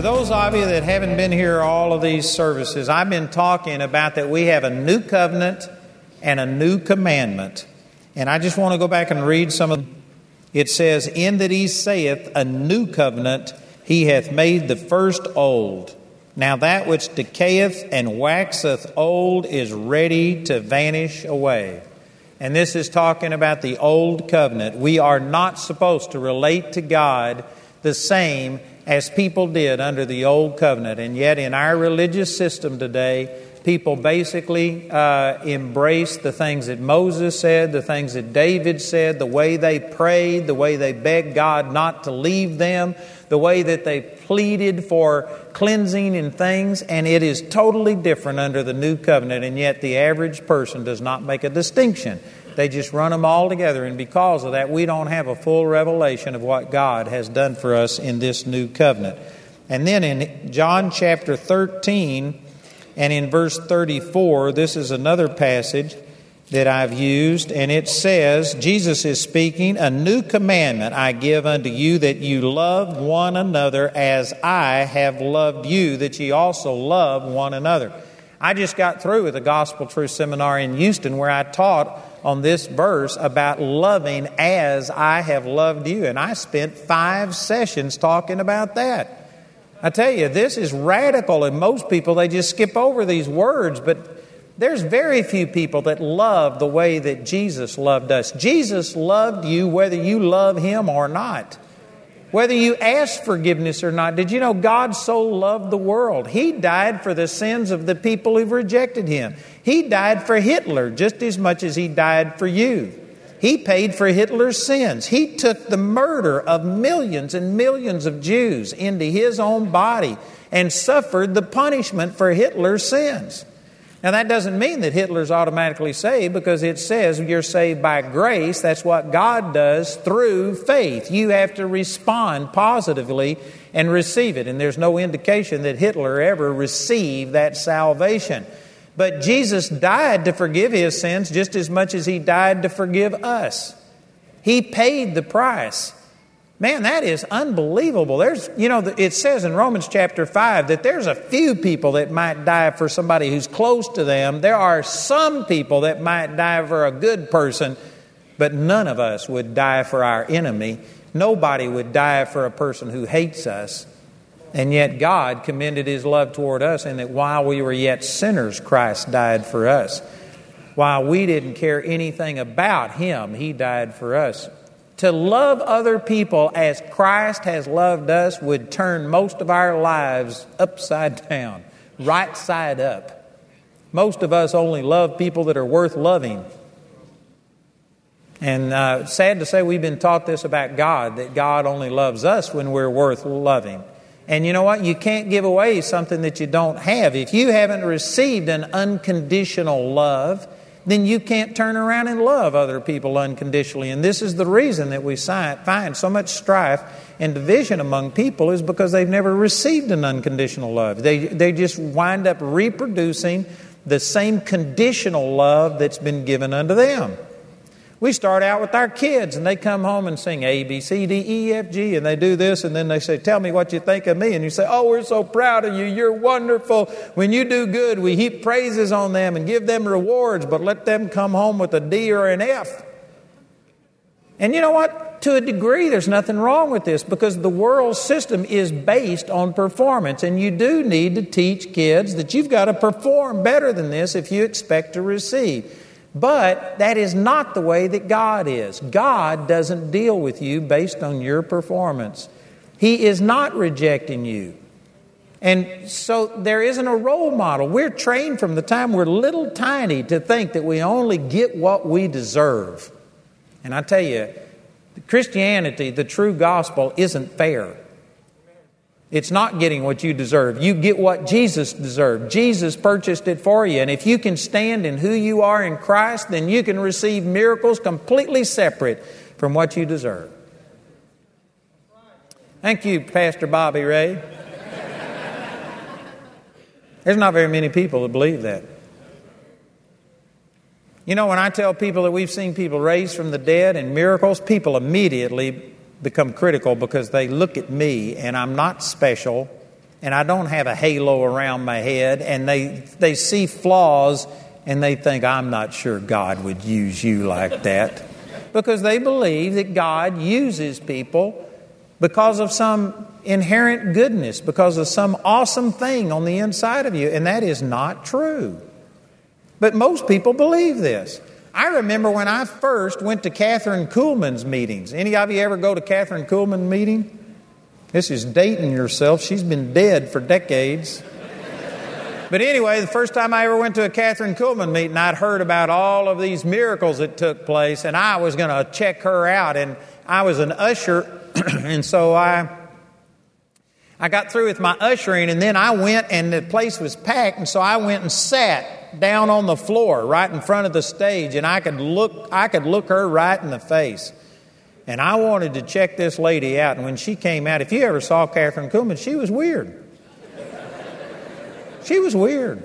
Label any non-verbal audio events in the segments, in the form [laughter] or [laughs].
For those of you that haven't been here all of these services, I've been talking about that we have a new covenant and a new commandment. And I just want to go back and read some of. It says, In that he saith, A new covenant he hath made the first old. Now that which decayeth and waxeth old is ready to vanish away. And this is talking about the old covenant. We are not supposed to relate to God the same as people did under the old covenant. And yet, in our religious system today, people basically uh, embrace the things that Moses said, the things that David said, the way they prayed, the way they begged God not to leave them, the way that they pleaded for cleansing and things, and it is totally different under the new covenant, and yet the average person does not make a distinction. They just run them all together, and because of that, we don't have a full revelation of what God has done for us in this new covenant. And then in John chapter 13 and in verse 34, this is another passage that I've used, and it says, Jesus is speaking, A new commandment I give unto you, that you love one another as I have loved you, that ye also love one another. I just got through with the Gospel Truth Seminar in Houston where I taught on this verse about loving as I have loved you. And I spent five sessions talking about that. I tell you, this is radical, and most people, they just skip over these words, but there's very few people that love the way that Jesus loved us. Jesus loved you whether you love him or not. Whether you ask forgiveness or not. Did you know God so loved the world? He died for the sins of the people who've rejected him. He died for Hitler just as much as he died for you. He paid for Hitler's sins. He took the murder of millions and millions of Jews into his own body and suffered the punishment for Hitler's sins. Now, that doesn't mean that Hitler's automatically saved because it says you're saved by grace. That's what God does through faith. You have to respond positively and receive it. And there's no indication that Hitler ever received that salvation. But Jesus died to forgive his sins just as much as he died to forgive us. He paid the price. Man, that is unbelievable. There's, you know, it says in Romans chapter 5 that there's a few people that might die for somebody who's close to them. There are some people that might die for a good person, but none of us would die for our enemy. Nobody would die for a person who hates us. And yet God commended his love toward us in that while we were yet sinners, Christ died for us. While we didn't care anything about him, he died for us. To love other people as Christ has loved us would turn most of our lives upside down, right side up. Most of us only love people that are worth loving. And uh, sad to say, we've been taught this about God that God only loves us when we're worth loving. And you know what? You can't give away something that you don't have. If you haven't received an unconditional love, then you can't turn around and love other people unconditionally. And this is the reason that we find so much strife and division among people is because they've never received an unconditional love. They, they just wind up reproducing the same conditional love that's been given unto them. We start out with our kids, and they come home and sing A, B, C, D, E, F, G, and they do this, and then they say, Tell me what you think of me. And you say, Oh, we're so proud of you. You're wonderful. When you do good, we heap praises on them and give them rewards, but let them come home with a D or an F. And you know what? To a degree, there's nothing wrong with this because the world system is based on performance. And you do need to teach kids that you've got to perform better than this if you expect to receive. But that is not the way that God is. God doesn't deal with you based on your performance, He is not rejecting you. And so there isn't a role model. We're trained from the time we're little tiny to think that we only get what we deserve. And I tell you, Christianity, the true gospel, isn't fair. It's not getting what you deserve. You get what Jesus deserved. Jesus purchased it for you. And if you can stand in who you are in Christ, then you can receive miracles completely separate from what you deserve. Thank you, Pastor Bobby Ray. There's not very many people that believe that. You know, when I tell people that we've seen people raised from the dead and miracles, people immediately become critical because they look at me and I'm not special and I don't have a halo around my head, and they, they see flaws and they think, I'm not sure God would use you like that. [laughs] because they believe that God uses people because of some inherent goodness, because of some awesome thing on the inside of you, and that is not true. But most people believe this. I remember when I first went to Kathryn Kuhlman's meetings. Any of you ever go to Kathryn Kuhlman meeting? This is dating yourself. She's been dead for decades. But anyway, the first time I ever went to a Kathryn Kuhlman meeting, I'd heard about all of these miracles that took place, and I was going to check her out. And I was an usher, [clears throat] and so I, I got through with my ushering, and then I went, and the place was packed, and so I went and sat down on the floor right in front of the stage, and I could look, I could look her right in the face. And I wanted to check this lady out. And when she came out, if you ever saw Kathryn Kuhlman, she was weird. She was weird.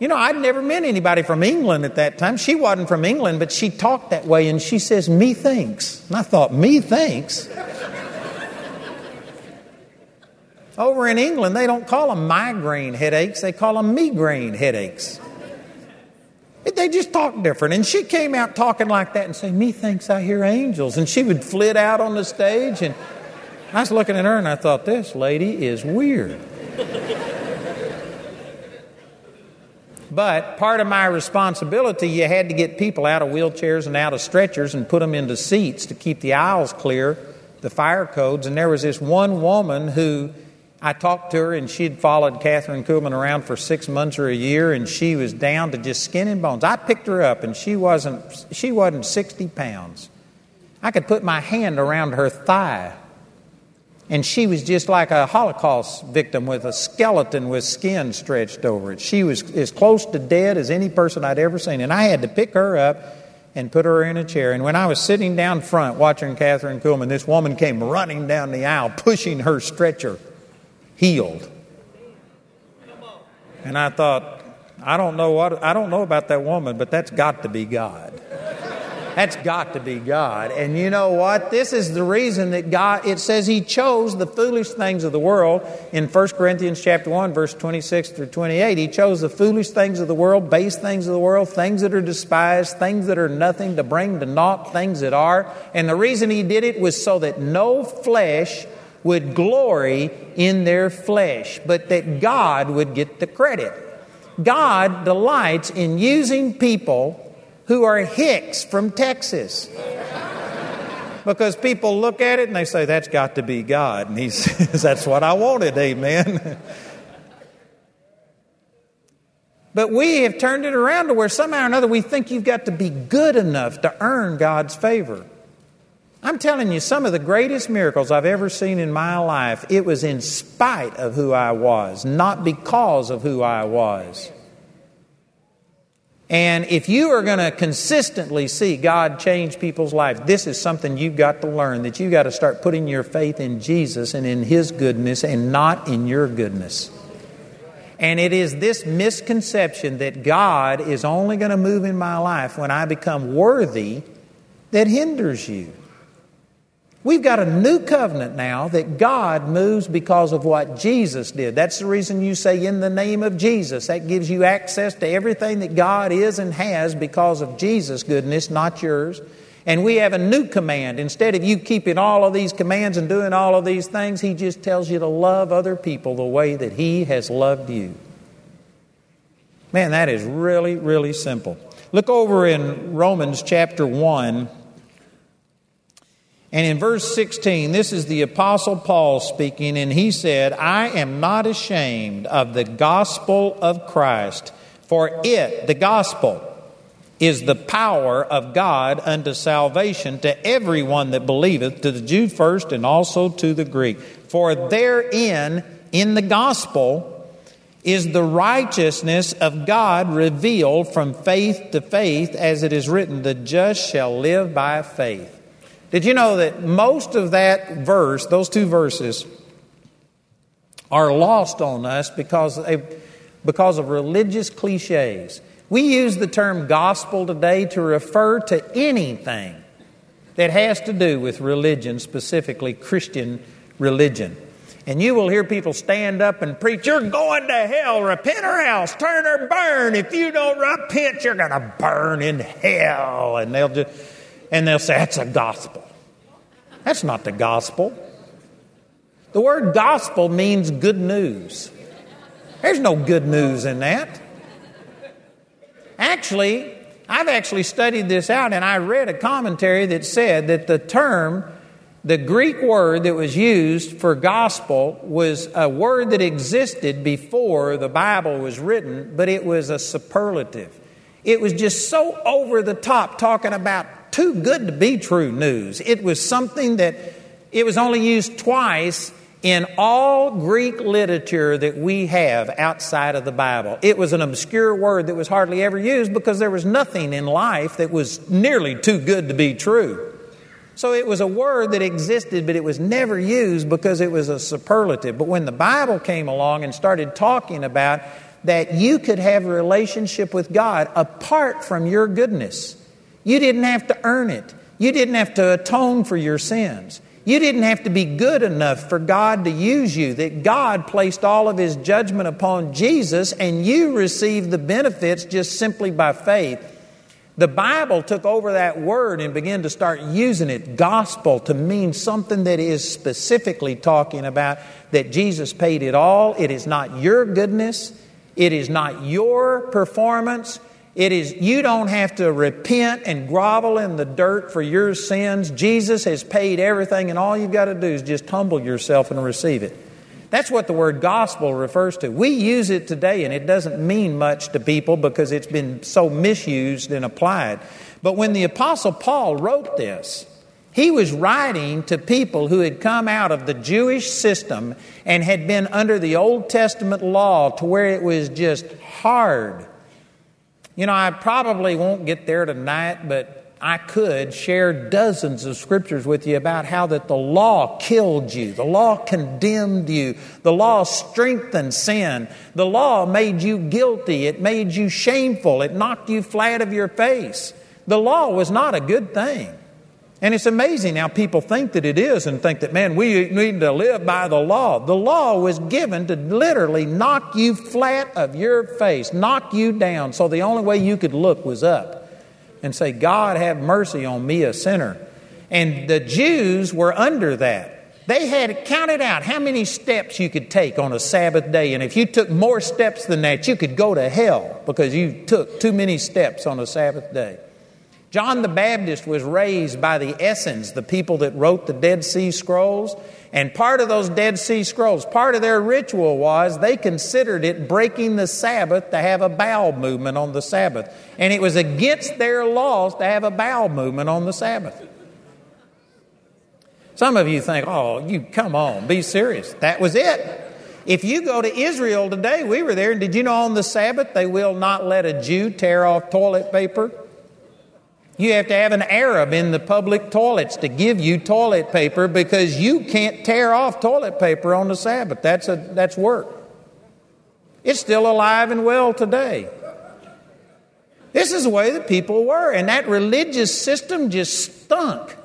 You know, I'd never met anybody from England at that time. She wasn't from England, but she talked that way and she says, Me thinks. And I thought, Me thinks? Over in England, they don't call them migraine headaches, they call them migraine headaches. They just talk different. And she came out talking like that and say, Me thinks I hear angels. And she would flit out on the stage and I was looking at her and I thought, this lady is weird. but part of my responsibility, you had to get people out of wheelchairs and out of stretchers and put them into seats to keep the aisles clear, the fire codes. And there was this one woman who I talked to her, and she'd followed Kathryn Kuhlman around for six months or a year, and she was down to just skin and bones. I picked her up, and she wasn't she wasn't sixty pounds. I could put my hand around her thigh and she was just like a Holocaust victim with a skeleton with skin stretched over it. She was as close to dead as any person I'd ever seen. And I had to pick her up and put her in a chair. And when I was sitting down front watching Kathryn Kuhlman, this woman came running down the aisle, pushing her stretcher, healed. And I thought, I don't know what I don't know about that woman, but that's got to be God. That's got to be God. And you know what? This is the reason that God, it says He chose the foolish things of the world in 1 Corinthians chapter 1, verse 26 through 28. He chose the foolish things of the world, base things of the world, things that are despised, things that are nothing to bring to naught things that are. And the reason He did it was so that no flesh would glory in their flesh, but that God would get the credit. God delights in using people who are Hicks from Texas. because people look at it and they say, That's got to be God. And he [laughs] says, That's what I wanted, amen. but we have turned it around to where somehow or another we think you've got to be good enough to earn God's favor. I'm telling you, some of the greatest miracles I've ever seen in my life, it was in spite of who I was, not because of who I was. And if you are going to consistently see God change people's lives, this is something you've got to learn that you've got to start putting your faith in Jesus and in His goodness and not in your goodness. And it is this misconception that God is only going to move in my life when I become worthy that hinders you. We've got a new covenant now that God moves because of what Jesus did. That's the reason you say, in the name of Jesus. That gives you access to everything that God is and has because of Jesus' goodness, not yours. And we have a new command. Instead of you keeping all of these commands and doing all of these things, He just tells you to love other people the way that He has loved you. Man, that is really, really simple. Look over in Romans chapter 1 and in verse 16, this is the Apostle Paul speaking, and he said, I am not ashamed of the gospel of Christ, for it, the gospel, is the power of God unto salvation to everyone that believeth, to the Jew first and also to the Greek. For therein, in the gospel, is the righteousness of God revealed from faith to faith, as it is written, the just shall live by faith. Did you know that most of that verse, those two verses, are lost on us because of, because of religious cliches? We use the term gospel today to refer to anything that has to do with religion, specifically Christian religion. And you will hear people stand up and preach, You're going to hell, repent or else, turn or burn. If you don't repent, you're going to burn in hell. And they'll just, and they'll say, That's a gospel. That's not the gospel. The word gospel means good news. There's no good news in that. Actually, I've actually studied this out and I read a commentary that said that the term the Greek word that was used for gospel was a word that existed before the Bible was written, but it was a superlative. It was just so over the top, talking about too good to be true news. It was something that it was only used twice in all Greek literature that we have outside of the Bible. It was an obscure word that was hardly ever used because there was nothing in life that was nearly too good to be true. So it was a word that existed, but it was never used because it was a superlative. But when the Bible came along and started talking about that you could have a relationship with God apart from your goodness, you didn't have to earn it, you didn't have to atone for your sins. You didn't have to be good enough for God to use you, that God placed all of His judgment upon Jesus and you received the benefits just simply by faith. The Bible took over that word and began to start using it, gospel, to mean something that is specifically talking about that Jesus paid it all. It is not your goodness, it is not your performance. It is you don't have to repent and grovel in the dirt for your sins. Jesus has paid everything, and all you've got to do is just humble yourself and receive it. That's what the word gospel refers to. We use it today, and it doesn't mean much to people because it's been so misused and applied. But when the Apostle Paul wrote this, he was writing to people who had come out of the Jewish system and had been under the Old Testament law to where it was just hard. You know, I probably won't get there tonight, but I could share dozens of scriptures with you about how that the law killed you, the law condemned you, the law strengthened sin, the law made you guilty, it made you shameful, it knocked you flat of your face. The law was not a good thing. And it's amazing how people think that it is and think that, man, we need to live by the law. The law was given to literally knock you flat of your face, knock you down, so the only way you could look was up and say, God, have mercy on me, a sinner. And the Jews were under that. They had counted out how many steps you could take on a Sabbath day. And if you took more steps than that, you could go to hell because you took too many steps on a Sabbath day. John the Baptist was raised by the Essenes, the people that wrote the Dead Sea Scrolls. And part of those Dead Sea Scrolls, part of their ritual was they considered it breaking the Sabbath to have a bowel movement on the Sabbath. And it was against their laws to have a bowel movement on the Sabbath. Some of you think, oh, you come on, be serious. That was it. If you go to Israel today, we were there, and did you know on the Sabbath they will not let a Jew tear off toilet paper? You have to have an Arab in the public toilets to give you toilet paper because you can't tear off toilet paper on the Sabbath. That's, a, that's work. It's still alive and well today. This is the way the people were, and that religious system just stunk.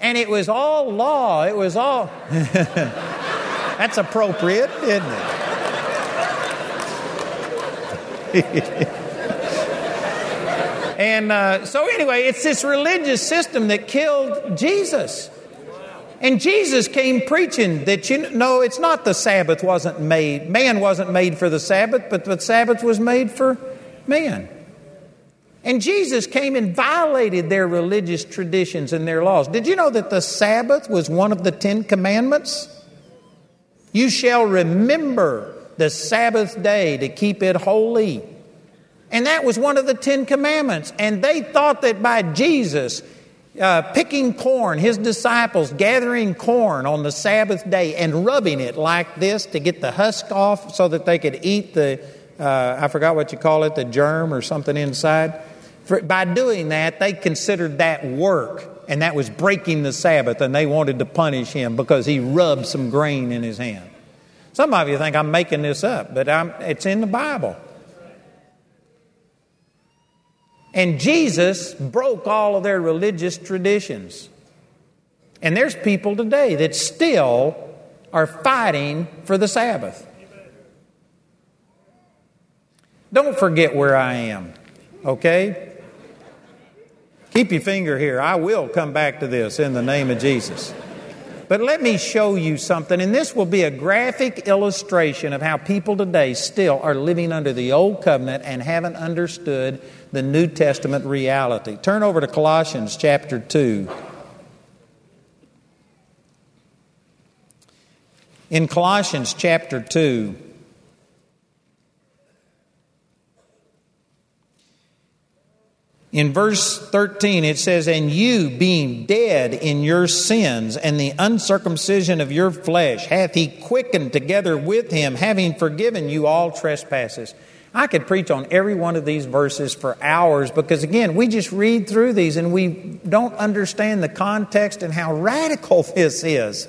And it was all law. It was all. [laughs] That's appropriate, isn't it? [laughs] And uh, so, anyway, it's this religious system that killed Jesus. And Jesus came preaching that you know it's not the Sabbath wasn't made, man wasn't made for the Sabbath, but the Sabbath was made for man. And Jesus came and violated their religious traditions and their laws. Did you know that the Sabbath was one of the Ten Commandments? You shall remember the Sabbath day to keep it holy. And that was one of the Ten Commandments. And they thought that by Jesus uh, picking corn, his disciples gathering corn on the Sabbath day and rubbing it like this to get the husk off so that they could eat the, uh, I forgot what you call it, the germ or something inside. For, by doing that, they considered that work, and that was breaking the Sabbath, and they wanted to punish him because he rubbed some grain in his hand. Some of you think I'm making this up, but I'm, it's in the Bible. And Jesus broke all of their religious traditions. And there's people today that still are fighting for the Sabbath. Don't forget where I am, okay? Keep your finger here. I will come back to this in the name of Jesus. But let me show you something, and this will be a graphic illustration of how people today still are living under the old covenant and haven't understood the New Testament reality. Turn over to Colossians chapter 2. In Colossians chapter 2, In verse 13, it says, And you, being dead in your sins and the uncircumcision of your flesh, hath he quickened together with him, having forgiven you all trespasses. I could preach on every one of these verses for hours because, again, we just read through these and we don't understand the context and how radical [laughs] this is.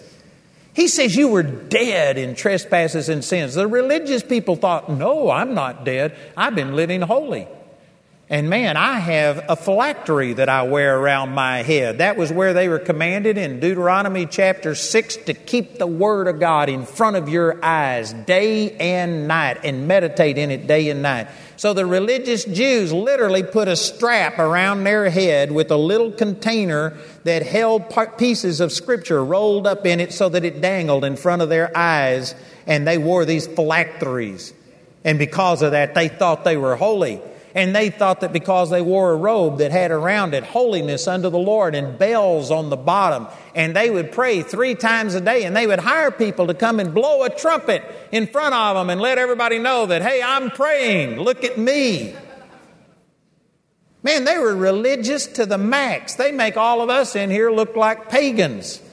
He says, You were dead in trespasses and sins. The religious people thought, No, I'm not dead. I've been living holy. And man, I have a phylactery that I wear around my head. That was where they were commanded in Deuteronomy chapter 6 to keep the Word of God in front of your eyes day and night and meditate in it day and night. So the religious Jews literally put a strap around their head with a little container that held pieces of Scripture rolled up in it so that it dangled in front of their eyes, and they wore these phylacteries. And because of that, they thought they were holy. And they thought that because they wore a robe that had around it holiness unto the Lord and bells on the bottom, and they would pray three times a day, and they would hire people to come and blow a trumpet in front of them and let everybody know that, hey, I'm praying, look at me. Man, they were religious to the max. They make all of us in here look like pagans.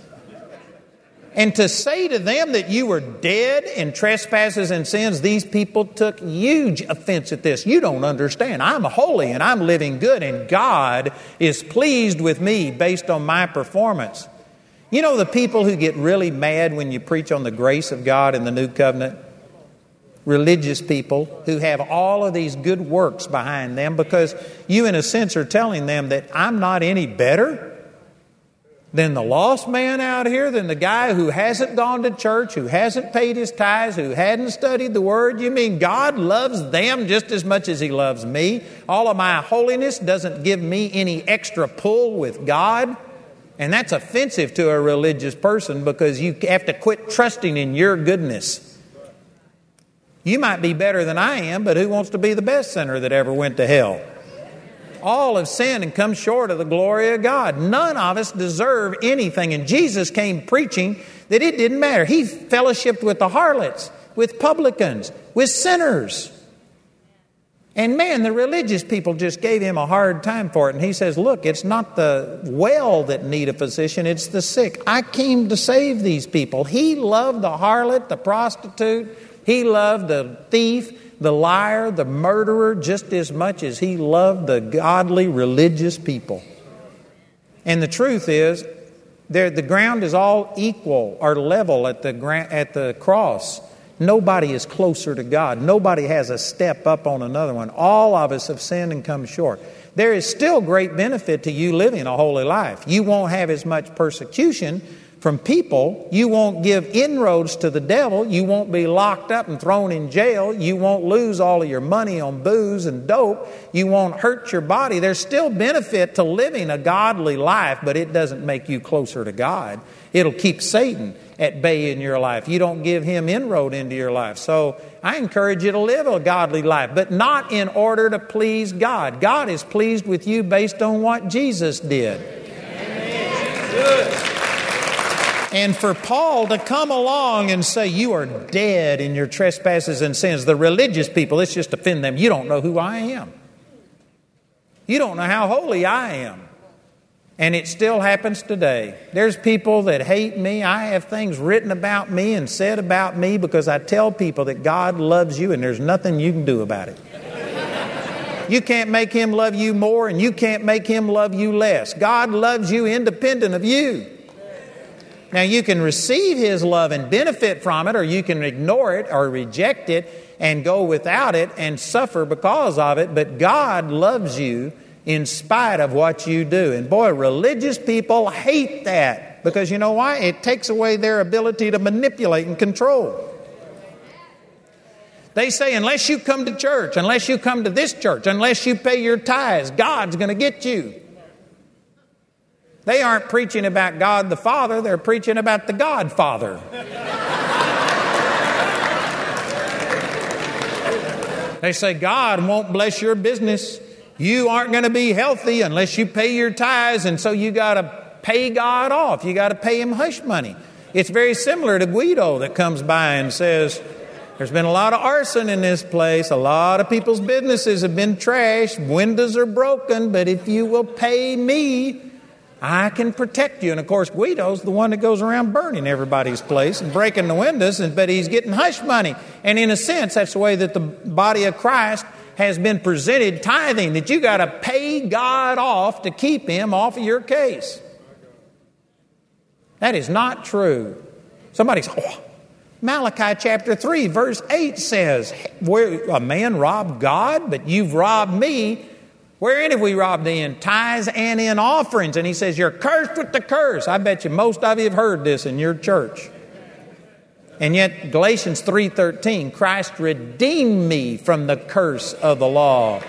And to say to them that you were dead in trespasses and sins, these people took huge offense at this. You don't understand. I'm holy and I'm living good, and God is pleased with me based on my performance. You know the people who get really mad when you preach on the grace of God in the new covenant? Religious people who have all of these good works behind them because you, in a sense, are telling them that I'm not any better than the lost man out here, than the guy who hasn't gone to church, who hasn't paid his tithes, who hadn't studied the Word? You mean God loves them just as much as He loves me? All of my holiness doesn't give me any extra pull with God? And that's offensive to a religious person because you have to quit trusting in your goodness. You might be better than I am, but who wants to be the best sinner that ever went to hell? All have sinned and come short of the glory of God. None of us deserve anything. And Jesus came preaching that it didn't matter. He fellowshipped with the harlots, with publicans, with sinners. And man, the religious people just gave him a hard time for it. And he says, Look, it's not the well that need a physician, it's the sick. I came to save these people. He loved the harlot, the prostitute, he loved the thief, the liar, the murderer, just as much as he loved the godly, religious people. And the truth is, the ground is all equal or level at the, at the cross. Nobody is closer to God. Nobody has a step up on another one. All of us have sinned and come short. There is still great benefit to you living a holy life. You won't have as much persecution from people. You won't give inroads to the devil. You won't be locked up and thrown in jail. You won't lose all of your money on booze and dope. You won't hurt your body. There's still benefit to living a godly life, but it doesn't make you closer to God. It'll keep Satan at bay in your life. You don't give him inroad into your life. So I encourage you to live a godly life, but not in order to please God. God is pleased with you based on what Jesus did. Good. And for Paul to come along and say, You are dead in your trespasses and sins, the religious people, let's just offend them. You don't know who I am. You don't know how holy I am. And it still happens today. There's people that hate me. I have things written about me and said about me because I tell people that God loves you and there's nothing you can do about it. You can't make him love you more and you can't make him love you less. God loves you independent of you. Now, you can receive His love and benefit from it, or you can ignore it or reject it and go without it and suffer because of it. But God loves you in spite of what you do. And boy, religious people hate that because you know why? It takes away their ability to manipulate and control. They say, unless you come to church, unless you come to this church, unless you pay your tithes, God's going to get you. They aren't preaching about God the Father, they're preaching about the Godfather. they say, God won't bless your business. You aren't going to be healthy unless you pay your tithes, and so you got to pay God off. You got to pay Him hush money. It's very similar to Guido that comes by and says, There's been a lot of arson in this place. A lot of people's businesses have been trashed. Windows are broken, but if you will pay me, I can protect you. And of course, Guido's the one that goes around burning everybody's place and breaking the windows, but he's getting hush money. And in a sense, that's the way that the body of Christ has been presented tithing, that you got to pay God off to keep him off of your case. That is not true. Somebody's, oh, Malachi chapter 3, verse 8 says, Where a man robbed God, but you've robbed me. Wherein have we robbed? In tithes and in offerings. And he says, You're cursed with the curse. I bet you most of you have heard this in your church. And yet Galatians 3:13 Christ redeemed me from the curse of the law.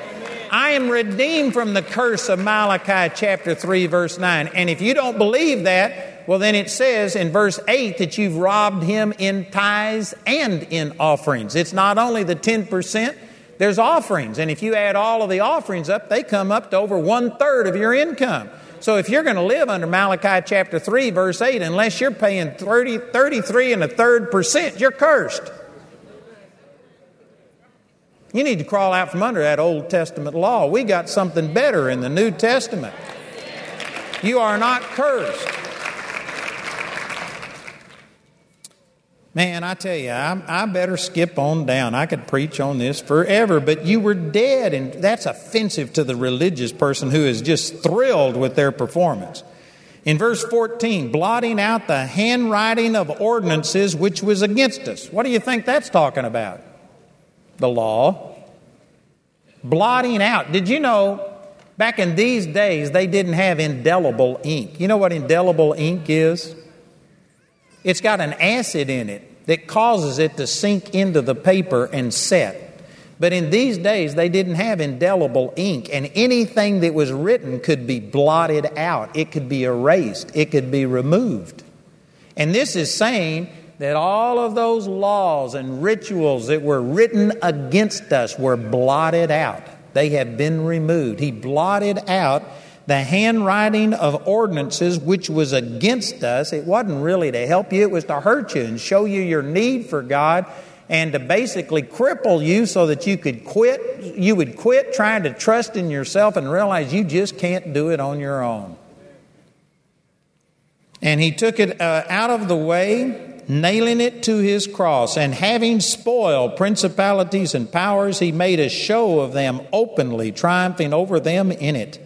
I am redeemed from the curse of Malachi chapter 3 verse 9. And if you don't believe that, well, then it says in verse 8 that you've robbed him in tithes and in offerings. It's not only the 10%, there's offerings. And if you add all of the offerings up, they come up to over one third of your income. So if you're going to live under Malachi chapter 3, verse 8, unless you're paying 30, 33 and a third percent, you're cursed. You need to crawl out from under that Old Testament law. We got something better in the New Testament. You are not cursed. Man, I tell you, I, I, better skip on down. I could preach on this forever, but you were dead, and that's offensive to the religious person who is just thrilled with their performance. In verse 14, blotting out the handwriting of ordinances which was against us. What do you think that's talking about? The law. Blotting out. Did you know back in these days they didn't have indelible ink? You know what indelible ink is? It's got an acid in it that causes it to sink into the paper and set. But in these days, they didn't have indelible ink, and anything that was written could be blotted out. It could be erased. It could be removed. And this is saying that all of those laws and rituals that were written against us were blotted out. They have been removed. He blotted out the handwriting of ordinances which was against us. It wasn't really to help you, it was to hurt you and show you your need for God and to basically cripple you so that you could quit. You would quit trying to trust in yourself and realize you just can't do it on your own. And he took it uh, out of the way, nailing it to his cross. And having spoiled principalities and powers, he made a show of them openly, triumphing over them in it.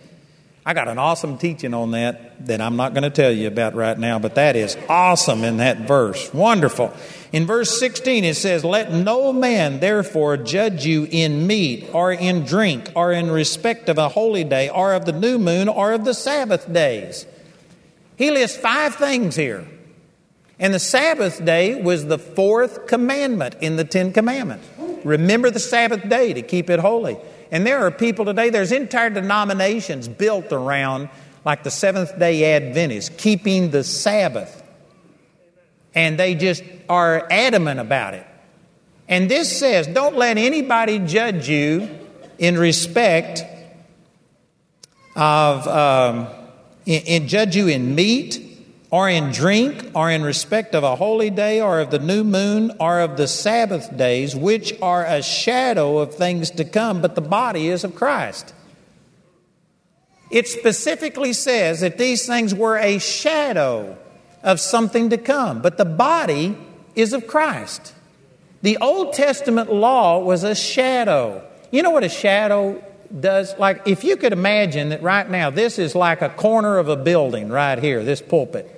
I got an awesome teaching on that that I'm not going to tell you about right now, but that is awesome in that verse. Wonderful. In verse 16, it says, Let no man therefore judge you in meat or in drink or in respect of a holy day or of the new moon or of the Sabbath days. He lists five things here. And the Sabbath day was the fourth commandment in the Ten Commandments. Remember the Sabbath day to keep it holy. And there are people today, there's entire denominations built around, like the Seventh day Adventists, keeping the Sabbath. And they just are adamant about it. And this says, don't let anybody judge you in respect of, um, in, in, judge you in meat or in drink, or in respect of a holy day, or of the new moon, or of the Sabbath days, which are a shadow of things to come, but the body is of Christ. It specifically says that these things were a shadow of something to come, but the body is of Christ. The Old Testament law was a shadow. You know what a shadow does? Like, if you could imagine that right now, this is like a corner of a building right here, this pulpit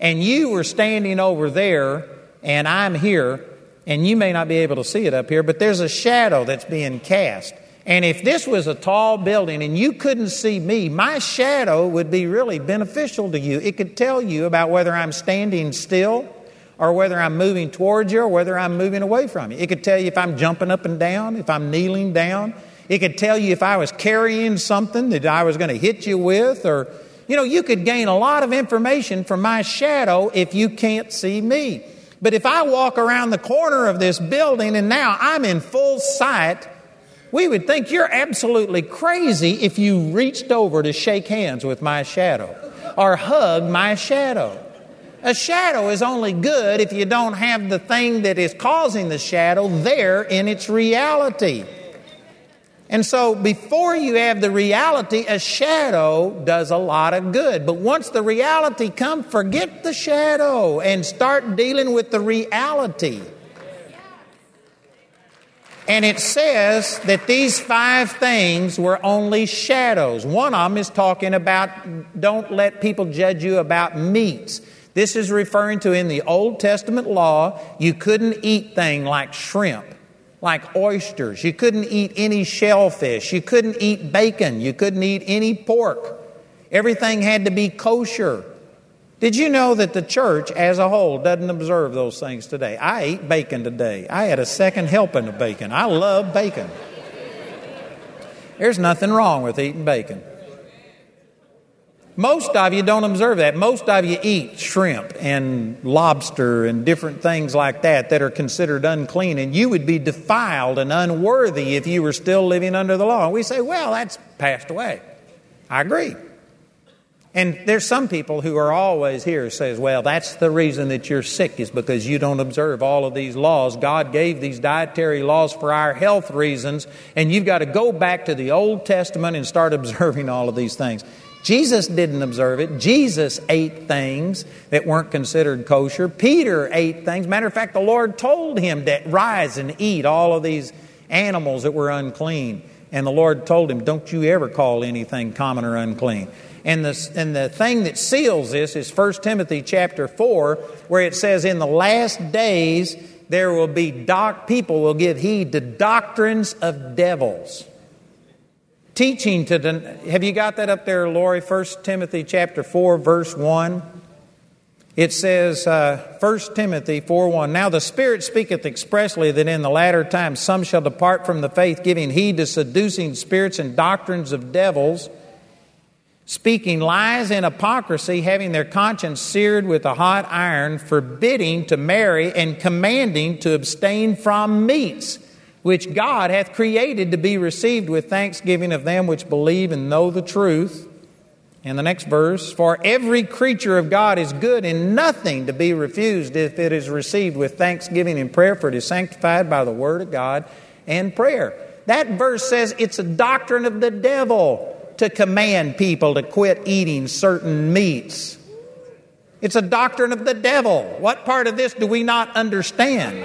and you were standing over there, and I'm here, and you may not be able to see it up here, but there's a shadow that's being cast. And if this was a tall building and you couldn't see me, my shadow would be really beneficial to you. It could tell you about whether I'm standing still or whether I'm moving towards you or whether I'm moving away from you. It could tell you if I'm jumping up and down, if I'm kneeling down. It could tell you if I was carrying something that I was going to hit you with or you know, you could gain a lot of information from my shadow if you can't see me. But if I walk around the corner of this building and now I'm in full sight, we would think you're absolutely crazy if you reached over to shake hands with my shadow or hug my shadow. A shadow is only good if you don't have the thing that is causing the shadow there in its reality. And so, before you have the reality, a shadow does a lot of good. But once the reality comes, forget the shadow and start dealing with the reality. And it says that these five things were only shadows. One of them is talking about don't let people judge you about meats. This is referring to in the Old Testament law, you couldn't eat things like shrimp like oysters. You couldn't eat any shellfish. You couldn't eat bacon. You couldn't eat any pork. Everything had to be kosher. Did you know that the church as a whole doesn't observe those things today? I ate bacon today. I had a second helping of bacon. I love bacon. There's nothing wrong with eating bacon. Most of you don't observe that. Most of you eat shrimp and lobster and different things like that that are considered unclean, and you would be defiled and unworthy if you were still living under the law. And we say, well, that's passed away. I agree. And there's some people who are always here says, well, that's the reason that you're sick is because you don't observe all of these laws. God gave these dietary laws for our health reasons, and you've got to go back to the Old Testament and start [laughs] observing all of these things. Jesus didn't observe it. Jesus ate things that weren't considered kosher. Peter ate things. Matter of fact, the Lord told him to rise and eat all of these animals that were unclean. And the Lord told him, Don't you ever call anything common or unclean. And the, and the thing that seals this is 1 Timothy chapter 4, where it says, In the last days there will be doc- people will give heed to doctrines of devils teaching to the, have you got that up there lori? 1 timothy chapter 4 verse 1 it says uh, 1 timothy 4 1 now the spirit speaketh expressly that in the latter times some shall depart from the faith giving heed to seducing spirits and doctrines of devils speaking lies and hypocrisy having their conscience seared with a hot iron forbidding to marry and commanding to abstain from meats which God hath created to be received with thanksgiving of them which believe and know the truth. In the next verse, for every creature of God is good and nothing to be refused if it is received with thanksgiving and prayer, for it is sanctified by the word of God and prayer. That verse says it's a doctrine of the devil to command people to quit eating certain meats. It's a doctrine of the devil. What part of this do we not understand?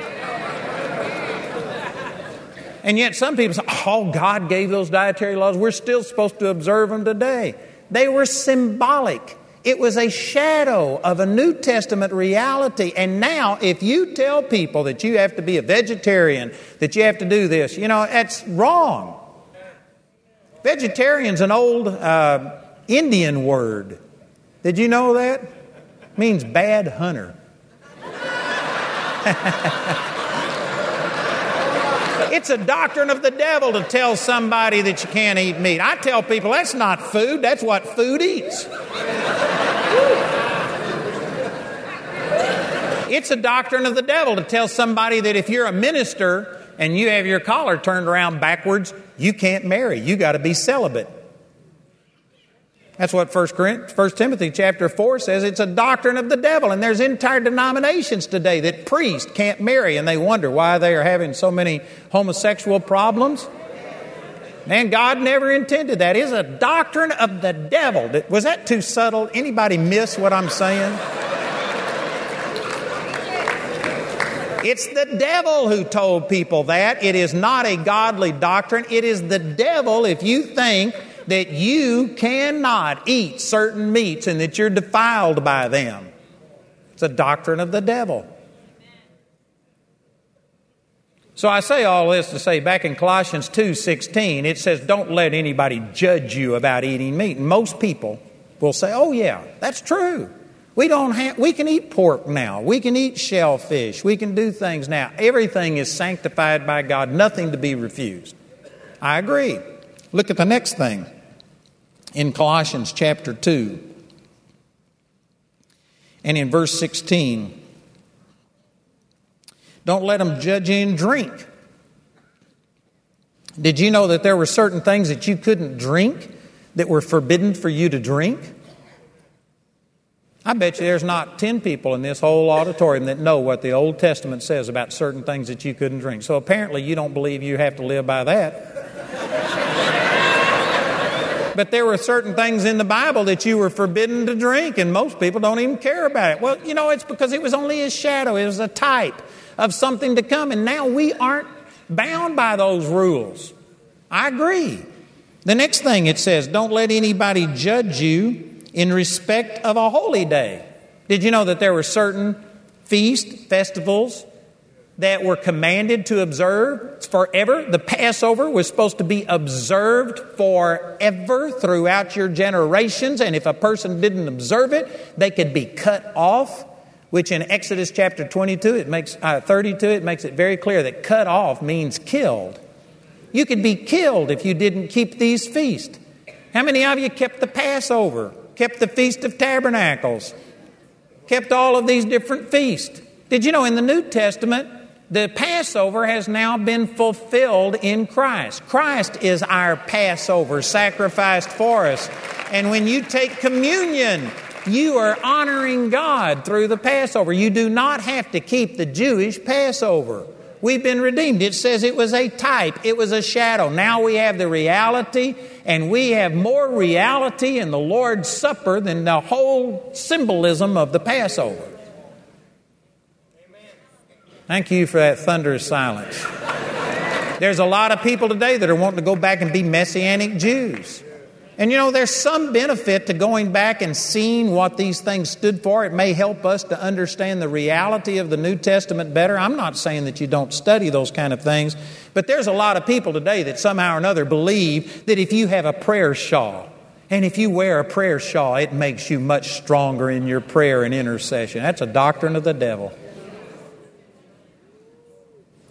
And yet some people say, oh, God gave those dietary laws. We're still supposed to observe them today. They were symbolic. It was a shadow of a New Testament reality. And now, if you tell people that you have to be a vegetarian, that you have to do this, you know, that's wrong. Vegetarian's an old uh, Indian word. Did you know that? It means bad hunter. [laughs] It's a doctrine of the devil to tell somebody that you can't eat meat. I tell people that's not food, that's what food eats. it's a doctrine of the devil to tell somebody that if you're a minister and you have your collar turned around backwards, you can't marry. You got to be celibate. That's what 1, Timothy chapter 4 says. It's a doctrine of the devil. And there's entire denominations today that priests can't marry and they wonder why they are having so many homosexual problems. Man, God never intended that. It's a doctrine of the devil. Was that too subtle? Anybody miss what I'm saying? It's the devil who told people that. It is not a godly doctrine. It is the devil if you think that you cannot eat certain meats and that you're defiled by them. It's a doctrine of the devil. So I say all this to say back in Colossians 2:16 it says don't let anybody judge you about eating meat. And most people will say, "Oh yeah, that's true. We don't have we can eat pork now. We can eat shellfish. We can do things now. Everything is sanctified by God, nothing to be refused." I agree. Look at the next thing in Colossians chapter 2 and in verse 16. Don't let them judge you in drink. Did you know that there were certain things that you couldn't drink that were forbidden for you to drink? I bet you there's not 10 people in this whole auditorium that know what the Old Testament says about certain things that you couldn't drink. So apparently you don't believe you have to live by that. But there were certain things in the Bible that you were forbidden to drink, and most people don't even care about it. Well, you know, it's because it was only a shadow, it was a type of something to come. And now we aren't bound by those rules. I agree. The next thing it says, don't let anybody judge you in respect of a holy day. Did you know that there were certain feast, festivals that were commanded to observe forever? The Passover was supposed to be observed forever throughout your generations, and if a person didn't observe it, they could be cut off which in Exodus chapter 22, it makes, uh, 32, it makes it very clear that cut off means killed. You could be killed if you didn't keep these feasts. How many of you kept the Passover, kept the Feast of Tabernacles, kept all of these different feasts? Did you know in the New Testament, the Passover has now been fulfilled in Christ. Christ is our Passover sacrificed for us. And when you take communion, you are honoring God through the Passover. You do not have to keep the Jewish Passover. We've been redeemed. It says it was a type, it was a shadow. Now we have the reality, and we have more reality in the Lord's Supper than the whole symbolism of the Passover. Thank you for that thunderous silence. There's a lot of people today that are wanting to go back and be Messianic Jews. And you know, there's some benefit to going back and seeing what these things stood for. It may help us to understand the reality of the New Testament better. I'm not saying that you don't study those kind of things, but there's a lot of people today that somehow or another believe that if you have a prayer shawl, and if you wear a prayer shawl, it makes you much stronger in your prayer and intercession. That's a doctrine of the devil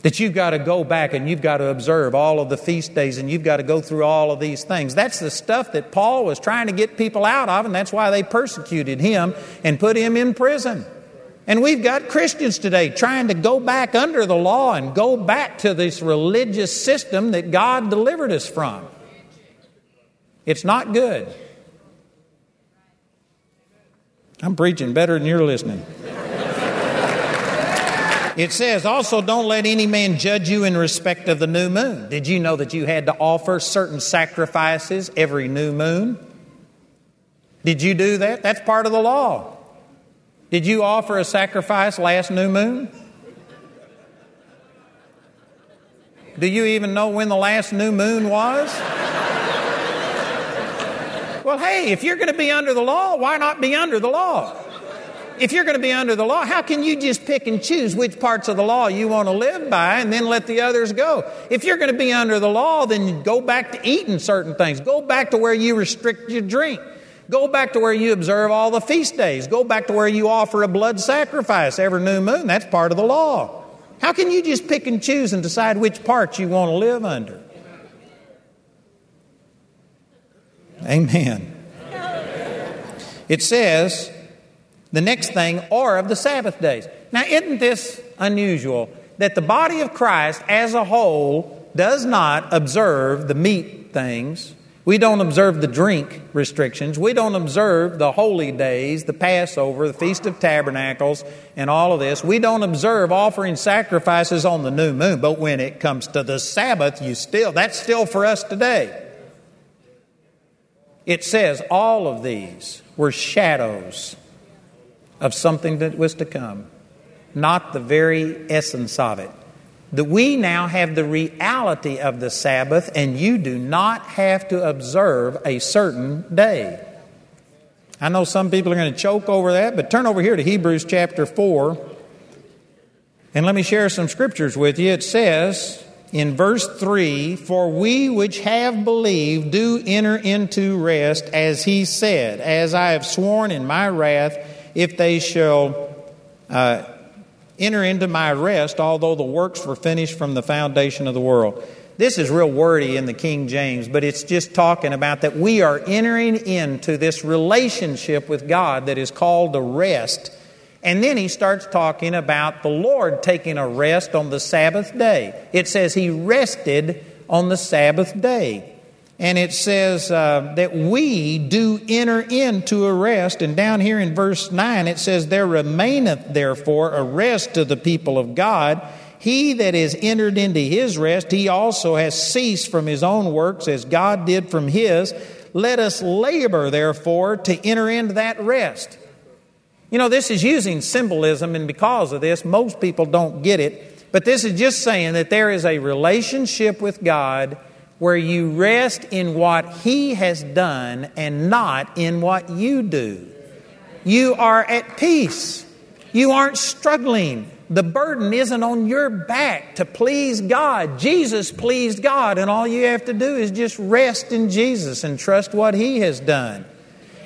that you've got to go back and you've got to observe all of the feast days and you've got to go through all of these things. That's the stuff that Paul was trying to get people out of, and that's why they persecuted him and put him in prison. And we've got Christians today trying to go back under the law and go back to this religious system that God delivered us from. It's not good. I'm preaching better than you're listening. It says, also, don't let any man judge you in respect of the new moon. Did you know that you had to offer certain sacrifices every new moon? Did you do that? That's part of the law. Did you offer a sacrifice last new moon? Do you even know when the last new moon was? well, hey, if you're going to be under the law, why not be under the law? If you're going to be under the law, how can you just pick and choose which parts of the law you want to live by and then let the others go? If you're going to be under the law, then go back to eating certain things. Go back to where you restrict your drink. Go back to where you observe all the feast days. Go back to where you offer a blood sacrifice every new moon. That's part of the law. How can you just pick and choose and decide which parts you want to live under? Amen. It says, the next thing, or of the Sabbath days. Now, isn't this unusual that the body of Christ as a whole does not observe the meat things? We don't observe the drink restrictions. We don't observe the holy days, the Passover, the Feast of Tabernacles, and all of this. We don't observe offering sacrifices on the new moon. But when it comes to the Sabbath, you still, that's still for us today. It says all of these were shadows of something that was to come, not the very essence of it. That we now have the reality of the Sabbath, and you do not have to observe a certain day. I know some people are going to choke over that, but turn over here to Hebrews chapter 4 And let me share some scriptures with you. It says in verse 3 For we which have believed do enter into rest, as he said, As I have sworn in my wrath, if they shall uh, enter into my rest, although the works were finished from the foundation of the world. This is real wordy in the King James, but it's just talking about that we are entering into this relationship with God that is called the rest and then he starts talking about the Lord taking a rest on the Sabbath day. It says he rested on the Sabbath day. And it says uh, that we do enter into a rest. And down here in verse 9, it says, There remaineth therefore a rest to the people of God. He that is entered into his rest, he also has ceased from his own works as God did from his. Let us labor, therefore, to enter into that rest. You know, this is using symbolism, and because of this, most people don't get it. But this is just saying that there is a relationship with God where you rest in what He has done and not in what you do. You are at peace. You aren't struggling. The burden isn't on your back to please God. Jesus pleased God, and all you have to do is just rest in Jesus and trust what He has done.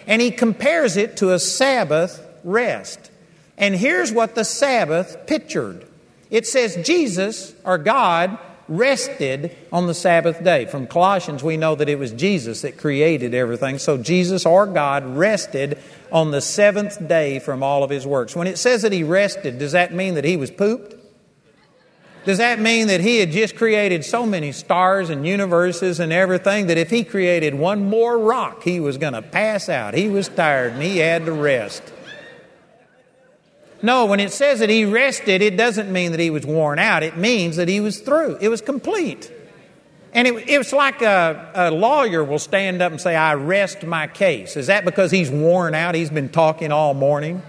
And He compares it to a Sabbath rest. And here's what the Sabbath pictured it says Jesus, or God, rested on the Sabbath day. From Colossians, we know that it was Jesus that created everything. So Jesus or God rested on the seventh day from all of his works. When it says that he rested, does that mean that he was pooped? Does that mean that he had just created so many stars and universes and everything that if he created one more rock, he was going to pass out? He was tired and he had to rest. No, when it says that he rested, it doesn't mean that he was worn out. It means that he was through. It was complete. And it, was like a, a, lawyer will stand up and say, I rest my case. Is that because he's worn out? He's been talking all morning?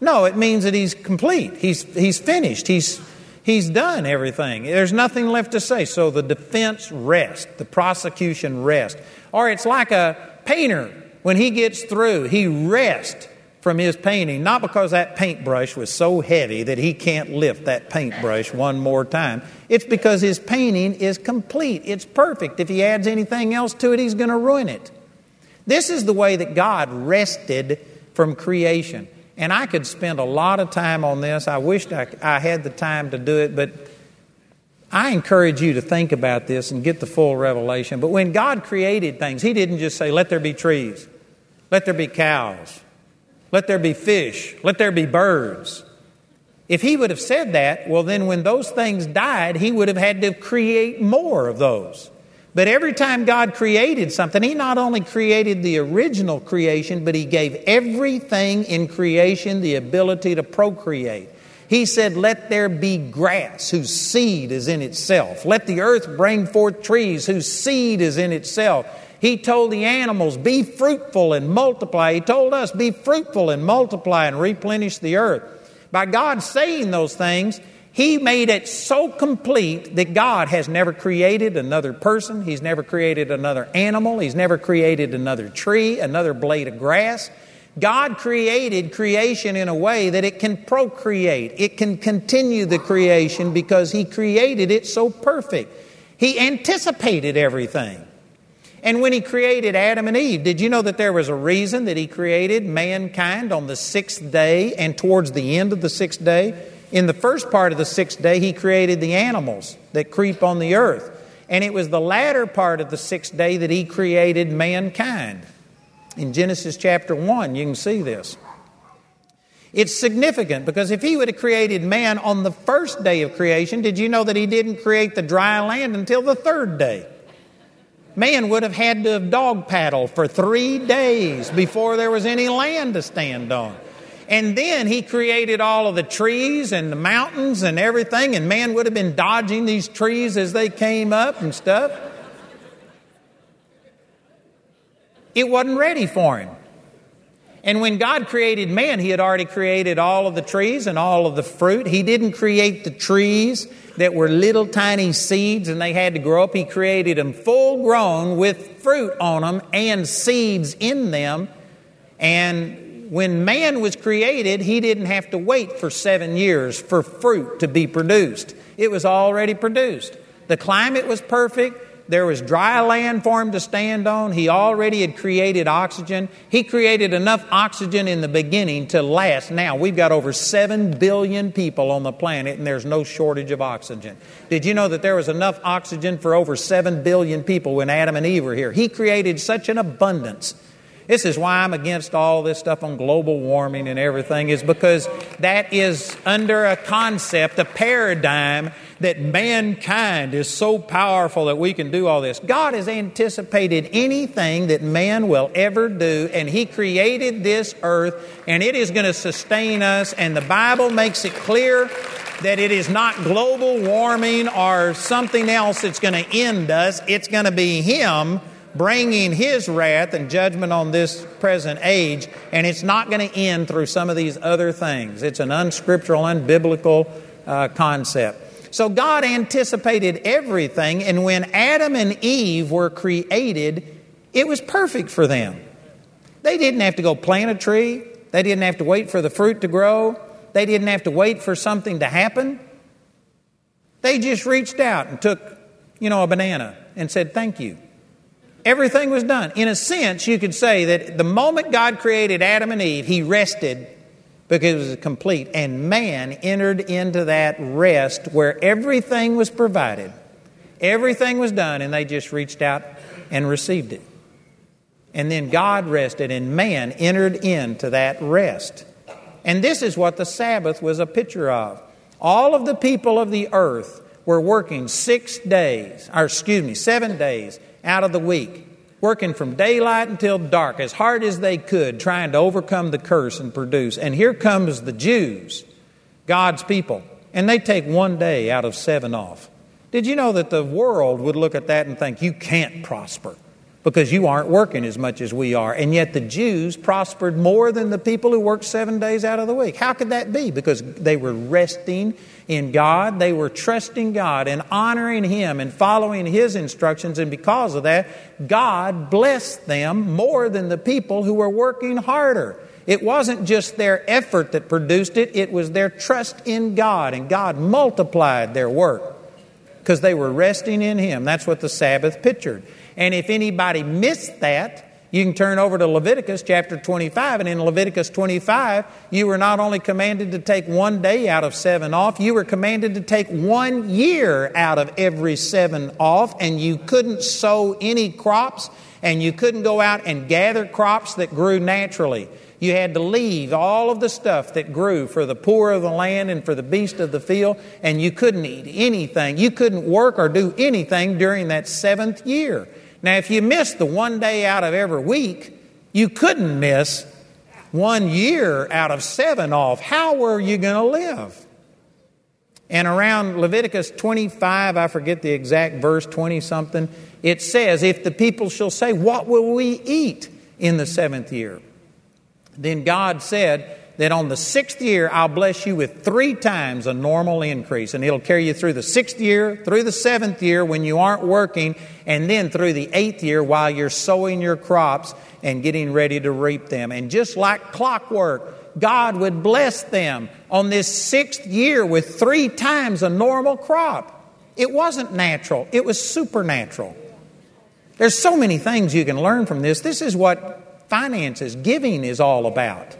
No, it means that he's complete. He's, he's finished. He's, he's done everything. There's nothing left to say. So the defense rests, the prosecution rests. Or it's like a painter. When he gets through, he rests from his painting, not because that paintbrush was so heavy that he can't lift that paintbrush one more time. It's because his painting is complete. It's perfect. If he adds anything else to it, he's going to ruin it. This is the way that God rested from creation. And I could spend a lot of time on this. I wished I, I had the time to do it, but I encourage you to think about this and get the full revelation. But when God created things, He didn't just say, let there be trees, let there be cows, let there be fish. Let there be birds. If he would have said that, well, then when those things died, he would have had to create more of those. But every time God created something, He not only created the original creation, but He gave everything in creation the ability to procreate. He said, Let there be grass whose seed is in itself. Let the earth bring forth trees whose seed is in itself. He told the animals, Be fruitful and multiply. He told us, Be fruitful and multiply and replenish the earth. By God saying those things, He made it so complete that God has never created another person. He's never created another animal. He's never created another tree, another blade of grass. God created creation in a way that it can procreate, it can continue the creation because He created it so perfect. He anticipated everything. And when he created Adam and Eve, did you know that there was a reason that he created mankind on the sixth day and towards the end of the sixth day? In the first part of the sixth day, he created the animals that creep on the earth. And it was the latter part of the sixth day that he created mankind. In Genesis chapter 1, you can see this. It's significant because if he would have created man on the first day of creation, did you know that he didn't create the dry land until the third day? Man would have had to have dog paddle for three days before there was any land to stand on. And then he created all of the trees and the mountains and everything, and man would have been dodging these trees as they came up and stuff. It wasn't ready for him. And when God created man, He had already created all of the trees and all of the fruit. He didn't create the trees that were little tiny seeds and they had to grow up. He created them full grown with fruit on them and seeds in them. And When man was created, he didn't have to wait for seven years for fruit to be produced. It was already produced. The climate was perfect. There was dry land for him to stand on. He already had created oxygen. He created enough oxygen in the beginning to last. Now, we've got over 7 billion people on the planet, and there's no shortage of oxygen. Did you know that there was enough oxygen for over 7 billion people when Adam and Eve were here? He created such an abundance this is why I'm against all this stuff on global warming and everything, is because that is under a concept, a paradigm that mankind is so powerful that we can do all this. God has anticipated anything that man will ever do, and He created this earth, and it is going to sustain us, and the Bible makes it clear that it is not global warming or something else that's going to end us. It's going to be Him bringing his wrath and judgment on this present age, and it's not going to end through some of these other things. It's an unscriptural, unbiblical uh, concept. So God anticipated everything, and when Adam and Eve were created, it was perfect for them. They didn't have to go plant a tree, they didn't have to wait for the fruit to grow, they didn't have to wait for something to happen. They just reached out and took, you know, a banana and said, Thank you. Everything was done. In a sense, you could say that the moment God created Adam and Eve, He rested because it was complete. And man entered into that rest where everything was provided, everything was done, and they just reached out and received it. And then God rested, and man entered into that rest. And this is what the Sabbath was a picture of. All of the people of the earth were working six days, or excuse me, seven days out of the week, working from daylight until dark as hard as they could, trying to overcome the curse and produce. And here comes the Jews, God's people, and they take one day out of seven off. Did you know that the world would look at that and think, you can't prosper? because you aren't working as much as we are. And yet the Jews prospered more than the people who worked seven days out of the week. How could that be? Because they were resting in God, they were trusting God and honoring Him and following His instructions. And because of that, God blessed them more than the people who were working harder. It wasn't just their effort that produced it, it was their trust in God, and God multiplied their work because they were resting in Him. That's what the Sabbath pictured. And if anybody missed that, you can turn over to Leviticus chapter 25, and in Leviticus 25, you were not only commanded to take one day out of seven off, you were commanded to take one year out of every seven off, and you couldn't sow any crops, and you couldn't go out and gather crops that grew naturally. You had to leave all of the stuff that grew for the poor of the land and for the beast of the field, and you couldn't eat anything. You couldn't work or do anything during that seventh year. Now, if you missed the one day out of every week, you couldn't miss one year out of seven off. How were you going to live? And around Leviticus 25, I forget the exact verse, 20 something, it says, If the people shall say, What will we eat in the seventh year? Then God said, that on the sixth year I'll bless you with three times a normal increase. And it'll carry you through the sixth year, through the seventh year when you aren't working, and then through the eighth year while you're sowing your crops and getting ready to reap them. And just like clockwork, God would bless them on this sixth year with three times a normal crop. It wasn't natural, it was supernatural. There's so many things you can learn from this. This is what finances, giving is all about.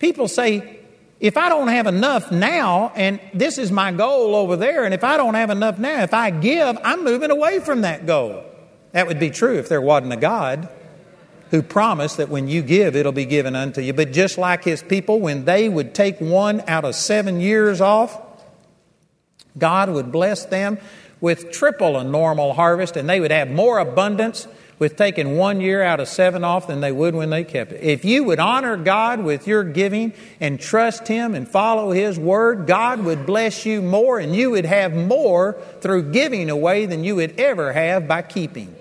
People say, if I don't have enough now, and this is my goal over there, and if I don't have enough now, if I give, I'm moving away from that goal. That would be true if there wasn't a God who promised that when you give, it'll be given unto you. But just like his people, when they would take one out of seven years off, God would bless them with triple a normal harvest, and they would have more abundance with taking one year out of seven off than they would when they kept it. If you would honor God with your giving and trust Him and follow His word, God would bless you more and you would have more through giving away than you would ever have by keeping.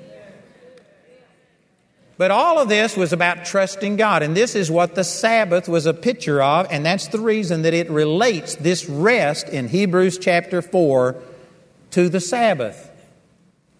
But all of this was about trusting God, and this is what the Sabbath was a picture of, and that's the reason that it relates this rest in Hebrews chapter 4 to the Sabbath.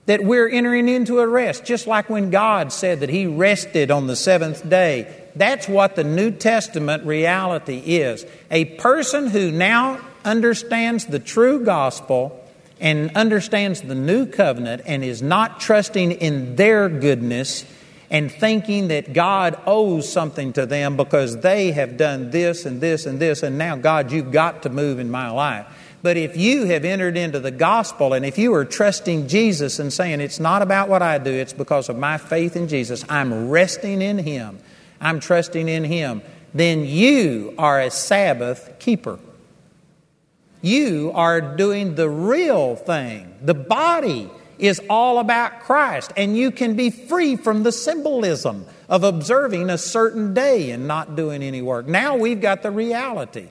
That we're entering into a rest, just like when God said that He rested on the seventh day. That's what the New Testament reality is. A person who now understands the true gospel and understands the new covenant and is not trusting in their goodness and thinking that God owes something to them because they have done this and this and this, and now, God, you've got to move in my life. But if you have entered into the gospel and if you are trusting Jesus and saying, it's not about what I do, it's because of my faith in Jesus, I'm resting in Him, I'm trusting in Him, then you are a Sabbath keeper. You are doing the real thing. The body is all about Christ, and you can be free from the symbolism of observing a certain day and not doing any work. Now we've got the reality.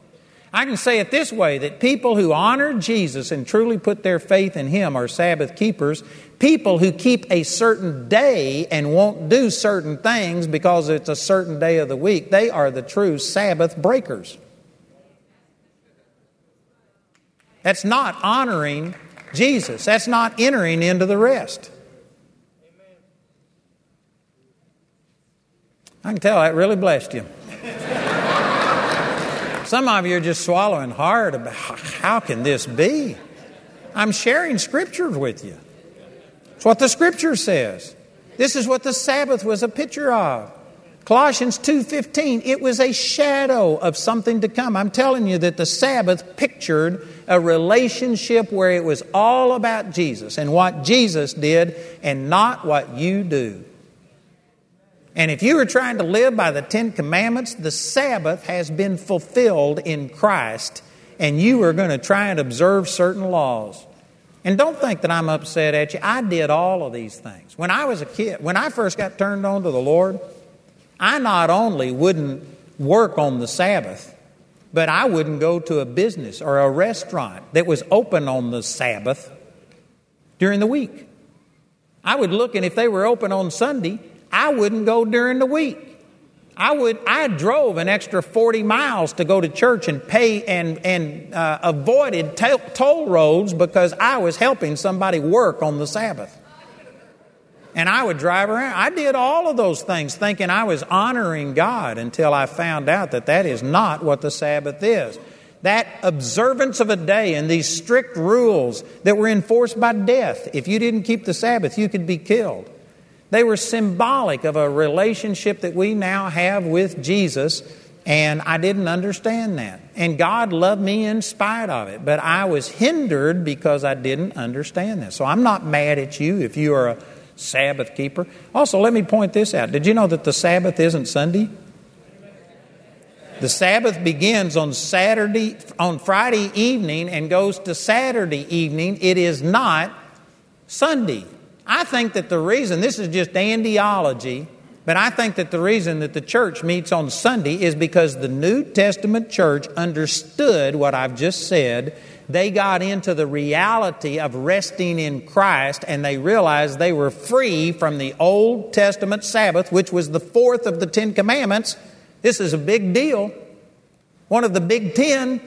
I can say it this way that people who honor Jesus and truly put their faith in Him are Sabbath keepers. People who keep a certain day and won't do certain things because it's a certain day of the week, they are the true Sabbath breakers. That's not honoring Jesus. That's not entering into the rest. I can tell that really blessed you. Some of you are just swallowing hard about how can this be? I'm sharing scriptures with you. It's what the scripture says. This is what the Sabbath was a picture of. Colossians 2:15 it was a shadow of something to come. I'm telling you that the Sabbath pictured a relationship where it was all about Jesus and what Jesus did and not what you do. And if you were trying to live by the Ten Commandments, the Sabbath has been fulfilled in Christ, and you are going to try and observe certain laws. And don't think that I'm upset at you. I did all of these things. When I was a kid, when I first got turned on to the Lord, I not only wouldn't work on the Sabbath, but I wouldn't go to a business or a restaurant that was open on the Sabbath during the week. I would look, and if they were open on Sunday, I wouldn't go during the week. I would I drove an extra 40 miles to go to church and pay and and uh, avoided t- toll roads because I was helping somebody work on the Sabbath. And I would drive around. I did all of those things thinking I was honoring God until I found out that that is not what the Sabbath is. That observance of a day and these strict rules that were enforced by death. If you didn't keep the Sabbath, you could be killed. They were symbolic of a relationship that we now have with Jesus, and I didn't understand that. And God loved me in spite of it, but I was hindered because I didn't understand this. So I'm not mad at you if you are a Sabbath keeper. Also, let me point this out. Did you know that the Sabbath isn't Sunday? The Sabbath begins on Saturday, on Friday evening and goes to Saturday evening. It is not Sunday. I think that the reason, this is just andiology, but I think that the reason that the church meets on Sunday is because the New Testament church understood what I've just said. They got into the reality of resting in Christ and they realized they were free from the Old Testament Sabbath, which was the fourth of the Ten Commandments. This is a big deal. One of the big ten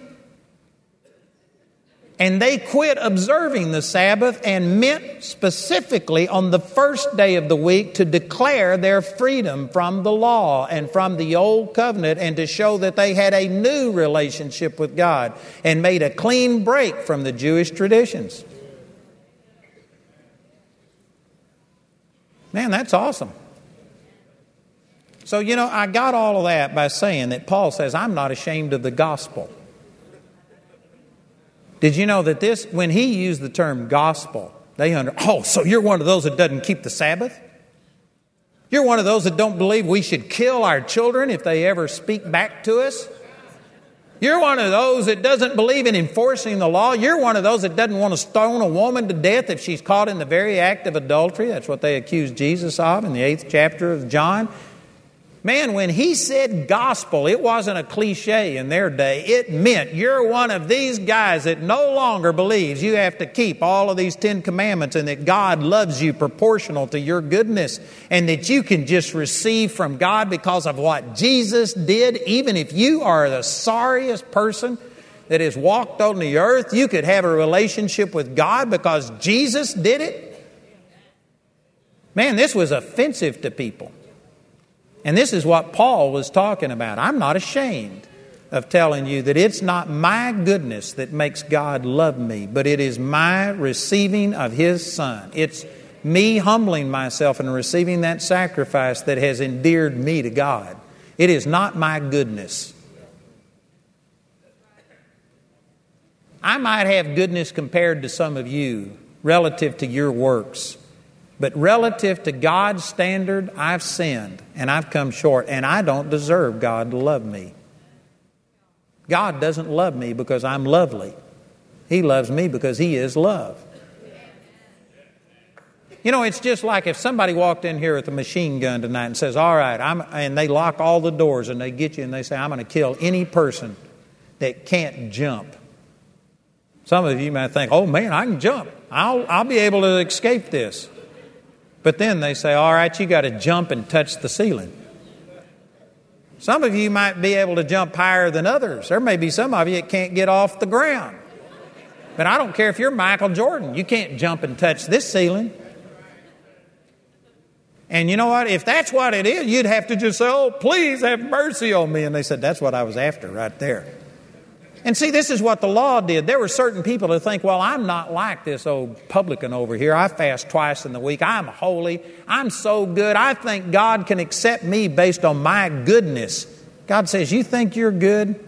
and they quit observing the Sabbath and meant specifically on the first day of the week to declare their freedom from the law and from the old covenant and to show that they had a new relationship with God and made a clean break from the Jewish traditions. Man, that's awesome. So, you know, I got all of that by saying that Paul says, I'm not ashamed of the gospel. Did you know that this, when he used the term gospel, they under, oh, so you're one of those that doesn't keep the Sabbath? You're one of those that don't believe we should kill our children if they ever speak back to us? You're one of those that doesn't believe in enforcing the law. You're one of those that doesn't want to stone a woman to death if she's caught in the very act of adultery. That's what they accused Jesus of in the eighth chapter of John. Man, when he said gospel, it wasn't a cliche in their day. It meant you're one of these guys that no longer believes you have to keep all of these Ten Commandments and that God loves you proportional to your goodness and that you can just receive from God because of what Jesus did. Even if you are the sorriest person that has walked on the earth, you could have a relationship with God because Jesus did it. Man, this was offensive to people. And this is what Paul was talking about. I'm not ashamed of telling you that it's not my goodness that makes God love me, but it is my receiving of His Son. It's me humbling myself and receiving that sacrifice that has endeared me to God. It is not my goodness. I might have goodness compared to some of you relative to your works. But relative to God's standard, I've sinned and I've come short, and I don't deserve God to love me. God doesn't love me because I'm lovely, He loves me because He is love. You know, it's just like if somebody walked in here with a machine gun tonight and says, All right, I'm, and they lock all the doors and they get you and they say, I'm going to kill any person that can't jump. Some of you might think, Oh man, I can jump. I'll, I'll be able to escape this. But then they say, all right, you got to jump and touch the ceiling. Some of you might be able to jump higher than others. There may be some of you that can't get off the ground. But I don't care if you're Michael Jordan, you can't jump and touch this ceiling. And you know what? If that's what it is, you'd have to just say, Oh, please have mercy on me. And they said, That's what I was after right there. And see, this is what the law did. There were certain people who think, well, I'm not like this old publican over here. I fast twice in the week. I'm holy. I'm so good. I think God can accept me based on my goodness. God says, You think you're good?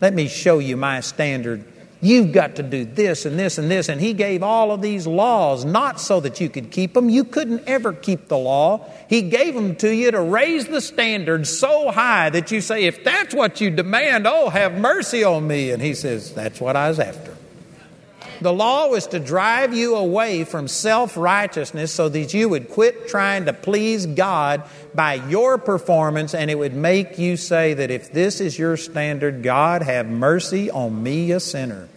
Let me show you my standard You've got to do this and this and this. And he gave all of these laws not so that you could keep them. You couldn't ever keep the law. He gave them to you to raise the standard so high that you say, if that's what you demand, oh, have mercy on me. And he says, that's what I was after. The law was to drive you away from self righteousness so that you would quit trying to please God by your performance, and it would make you say that if this is your standard, God, have mercy on me, a sinner.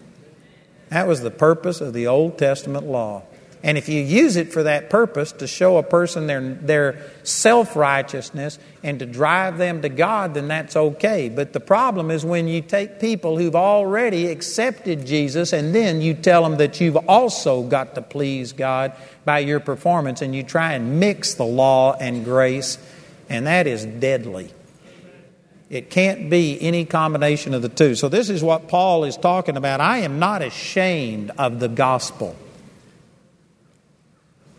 That was the purpose of the Old Testament law. And if you use it for that purpose, to show a person their, their self righteousness and to drive them to God, then that's okay. But the problem is when you take people who've already accepted Jesus and then you tell them that you've also got to please God by your performance and you try and mix the law and grace, and that is deadly. It can't be any combination of the two. So, this is what Paul is talking about. I am not ashamed of the gospel.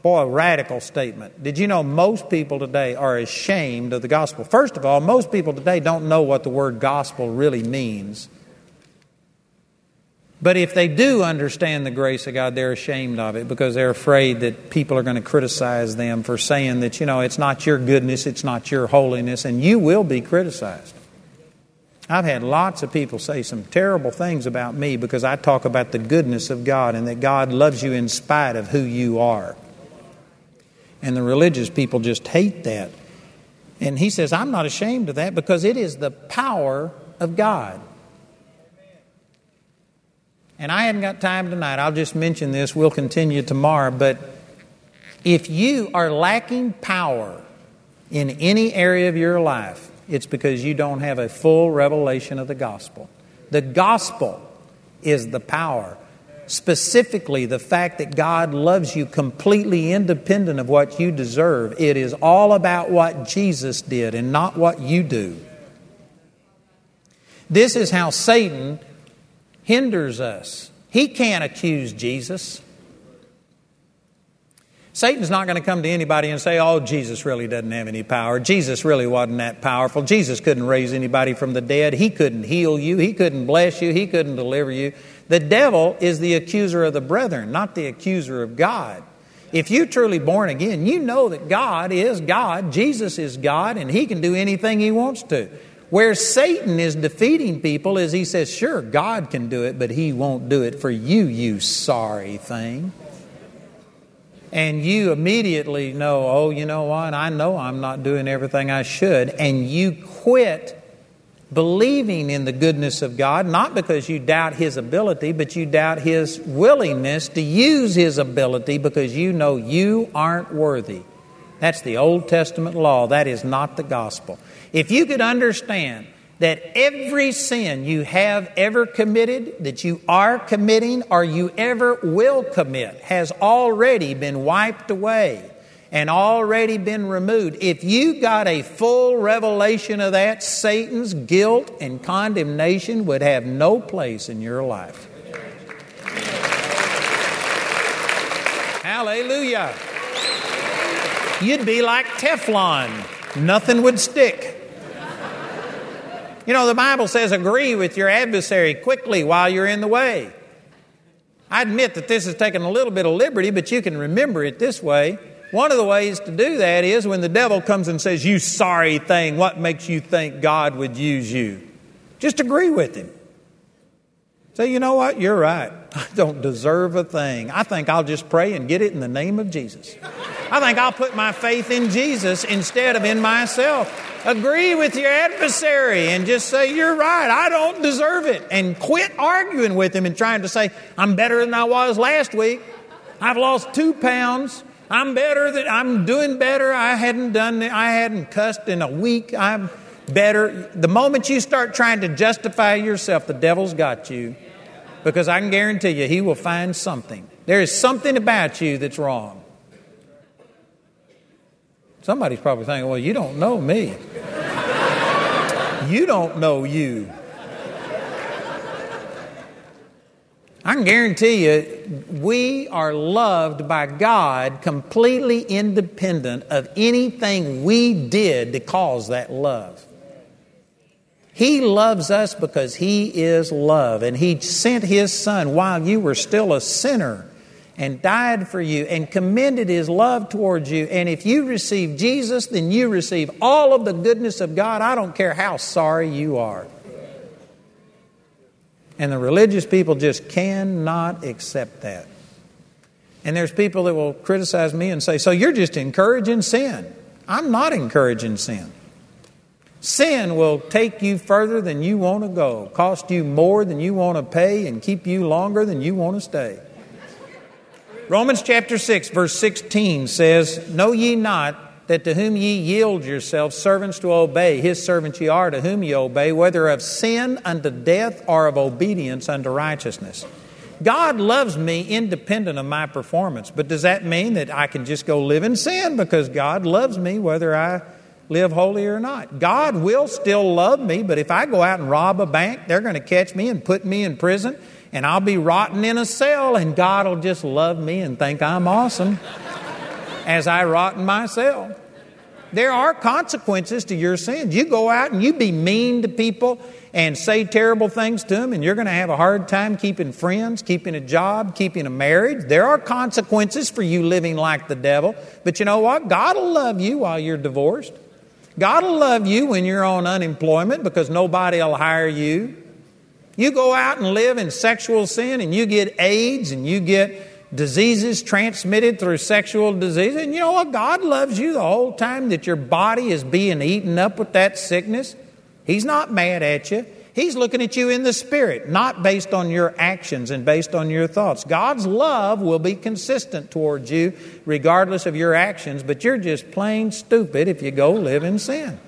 Boy, a radical statement. Did you know most people today are ashamed of the gospel? First of all, most people today don't know what the word gospel really means. But if they do understand the grace of God, they're ashamed of it because they're afraid that people are going to criticize them for saying that, you know, it's not your goodness, it's not your holiness, and you will be criticized. I've had lots of people say some terrible things about me because I talk about the goodness of God and that God loves you in spite of who you are. And the religious people just hate that. And he says, I'm not ashamed of that because it is the power of God. And I hadn't got time tonight. I'll just mention this. We'll continue tomorrow. But if you are lacking power in any area of your life, it's because you don't have a full revelation of the gospel. The gospel is the power specifically the fact that God loves you completely independent of what you deserve. It is all about what Jesus did and not what you do. This is how Satan hinders us. He can't accuse Jesus. Satan's not going to come to anybody and say, Oh, Jesus really doesn't have any power. Jesus really wasn't that powerful. Jesus couldn't raise anybody from the dead. He couldn't heal you. He couldn't bless you. He couldn't deliver you. The devil is the accuser of the brethren, not the accuser of God. If you're truly born again, you know that God is God, Jesus is God, and He can do anything He wants to. Where Satan is defeating people is he says, Sure, God can do it, but He won't do it for you, you sorry thing. And you immediately know, oh, you know what? I know I'm not doing everything I should. And you quit believing in the goodness of God, not because you doubt His ability, but you doubt His willingness to use His ability because you know you aren't worthy. That's the Old Testament law. That is not the gospel. If you could understand that every sin you have ever committed, that you are committing, or you ever will commit, has already been wiped away and already been removed. If you got a full revelation of that, Satan's guilt and condemnation would have no place in your life. Hallelujah. You'd be like Teflon, nothing would stick. You know, the Bible says agree with your adversary quickly while you're in the way. I admit that this is taking a little bit of liberty, but you can remember it this way. One of the ways to do that is when the devil comes and says, You sorry thing, what makes you think God would use you? Just agree with him. Say, you know what? You're right. I don't deserve a thing. I think I'll just pray and get it in the name of Jesus. I think I'll put my faith in Jesus instead of in myself. Agree with your adversary and just say, You're right. I don't deserve it. And quit arguing with him and trying to say, I'm better than I was last week. I've lost two pounds. I'm better than I'm doing better. I hadn't done I hadn't cussed in a week. I'm better. The moment you start trying to justify yourself, the devil's got you. Because I can guarantee you he will find something. There is something about you that's wrong. Somebody's probably thinking, well, you don't know me. you don't know you. I can guarantee you, we are loved by God completely independent of anything we did to cause that love. He loves us because He is love, and He sent His Son while you were still a sinner and died for you and commended His love towards you. And if you receive Jesus, then you receive all of the goodness of God. I don't care how sorry you are. And the religious people just cannot accept that. And there's people that will criticize me and say, So you're just encouraging sin. I'm not encouraging sin. Sin will take you further than you want to go, cost you more than you want to pay, and keep you longer than you want to stay. Romans chapter 6, verse 16 says, Know ye not that to whom ye yield yourselves servants to obey, his servants ye are to whom ye obey, whether of sin unto death or of obedience unto righteousness. God loves me independent of my performance, but does that mean that I can just go live in sin because God loves me whether I live holy or not? God will still love me, but if I go out and rob a bank, they're going to catch me and put me in prison, and I'll be rotting in a cell, and God will just love me and think I'm awesome [laughs] as I rot in my cell. There are consequences to your sins. You go out and you be mean to people and say terrible things to them, and you're going to have a hard time keeping friends, keeping a job, keeping a marriage. There are consequences for you living like the devil. But you know what? God will love you while you're divorced. God will love you when you're on unemployment because nobody will hire you. You go out and live in sexual sin and you get AIDS and you get diseases transmitted through sexual disease. And you know what? God loves you the whole time that your body is being eaten up with that sickness. He's not mad at you. He's looking at you in the spirit, not based on your actions and based on your thoughts. God's love will be consistent towards you regardless of your actions, but you're just plain stupid if you go live in sin.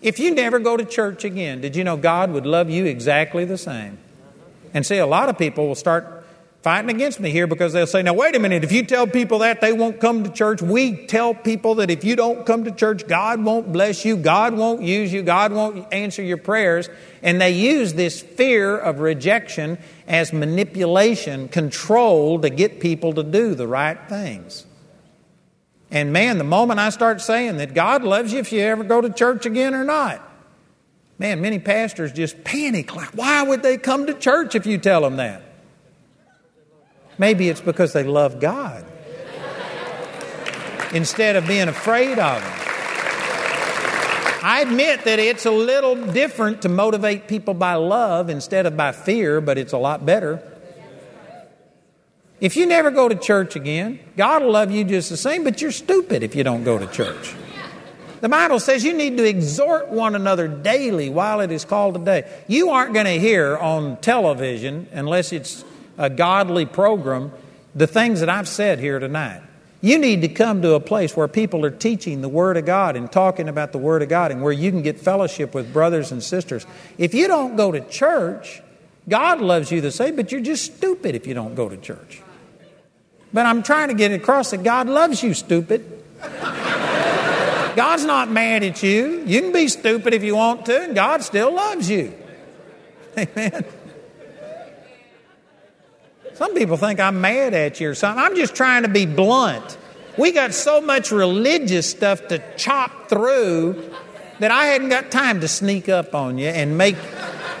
If you never go to church again, did you know God would love you exactly the same? And see, a lot of people will start fighting against me here because they'll say, now, wait a minute, if you tell people that, they won't come to church. We tell people that if you don't come to church, God won't bless you, God won't use you, God won't answer your prayers. And they use this fear of rejection as manipulation, control to get people to do the right things. And man, the moment I start saying that God loves you if you ever go to church again or not, man, many pastors just panic. Like, why would they come to church if you tell them that? Maybe it's because they love God instead of being afraid of Him. I admit that it's a little different to motivate people by love instead of by fear, but it's a lot better. If you never go to church again, God will love you just the same, but you're stupid if you don't go to church. The Bible says you need to exhort one another daily while it is called today. You aren't going to hear on television, unless it's a godly program, the things that I've said here tonight. You need to come to a place where people are teaching the Word of God and talking about the Word of God and where you can get fellowship with brothers and sisters. If you don't go to church, God loves you the same, but you're just stupid if you don't go to church. But I'm trying to get across that God loves you, stupid. God's not mad at you. You can be stupid if you want to, and God still loves you. Amen. Some people think I'm mad at you or something. I'm just trying to be blunt. We got so much religious stuff to chop through that I hadn't got time to sneak up on you and make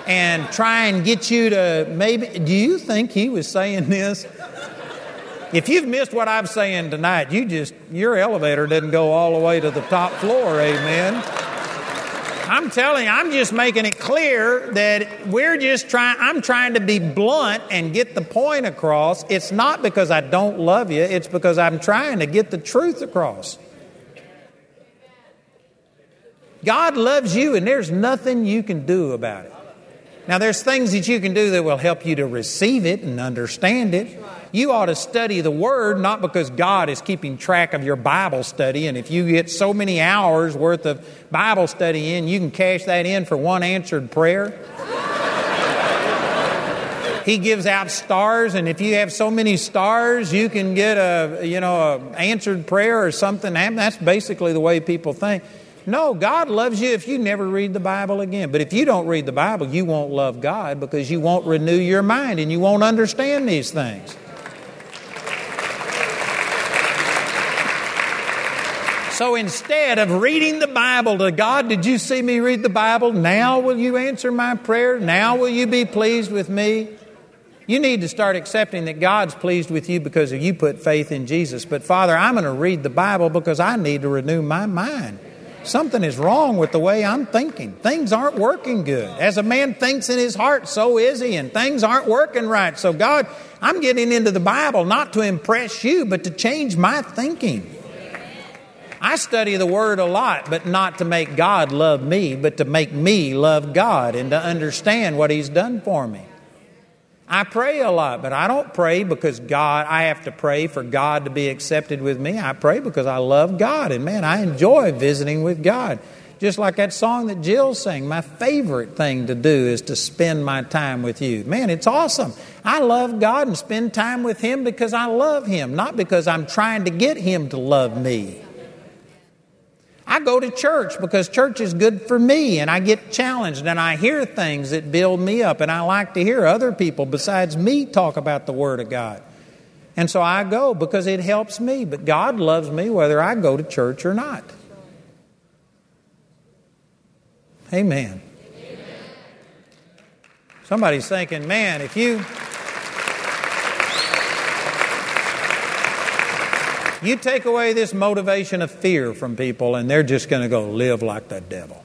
and try and get you to maybe. Do you think he was saying this? If you've missed what I'm saying tonight, you just your elevator didn't go all the way to the top floor. Amen. I'm telling you, I'm just making it clear that we're just trying, I'm trying to be blunt and get the point across. It's not because I don't love you, it's because I'm trying to get the truth across. God loves you, and there's nothing you can do about it. Now, there's things that you can do that will help you to receive it and understand it. You ought to study the Word, not because God is keeping track of your Bible study, and if you get so many hours worth of Bible study in, you can cash that in for one answered prayer. [laughs] he gives out stars, and if you have so many stars, you can get a you know a answered prayer or something. That's basically the way people think. No, God loves you if you never read the Bible again. But if you don't read the Bible, you won't love God because you won't renew your mind and you won't understand these things. So instead of reading the Bible to God, did you see me read the Bible? Now will you answer my prayer? Now will you be pleased with me? You need to start accepting that God's pleased with you because you put faith in Jesus. But Father, I'm going to read the Bible because I need to renew my mind. Something is wrong with the way I'm thinking. Things aren't working good. As a man thinks in his heart, so is he, and things aren't working right. So, God, I'm getting into the Bible not to impress you, but to change my thinking. I study the Word a lot, but not to make God love me, but to make me love God and to understand what He's done for me. I pray a lot, but I don't pray because God, I have to pray for God to be accepted with me. I pray because I love God. And man, I enjoy visiting with God. Just like that song that Jill sang, my favorite thing to do is to spend my time with you. Man, it's awesome. I love God and spend time with Him because I love Him, not because I'm trying to get Him to love me. I go to church because church is good for me and I get challenged and I hear things that build me up and I like to hear other people besides me talk about the Word of God. And so I go because it helps me, but God loves me whether I go to church or not. Amen. Somebody's thinking, man, if you You take away this motivation of fear from people, and they're just going to go live like the devil.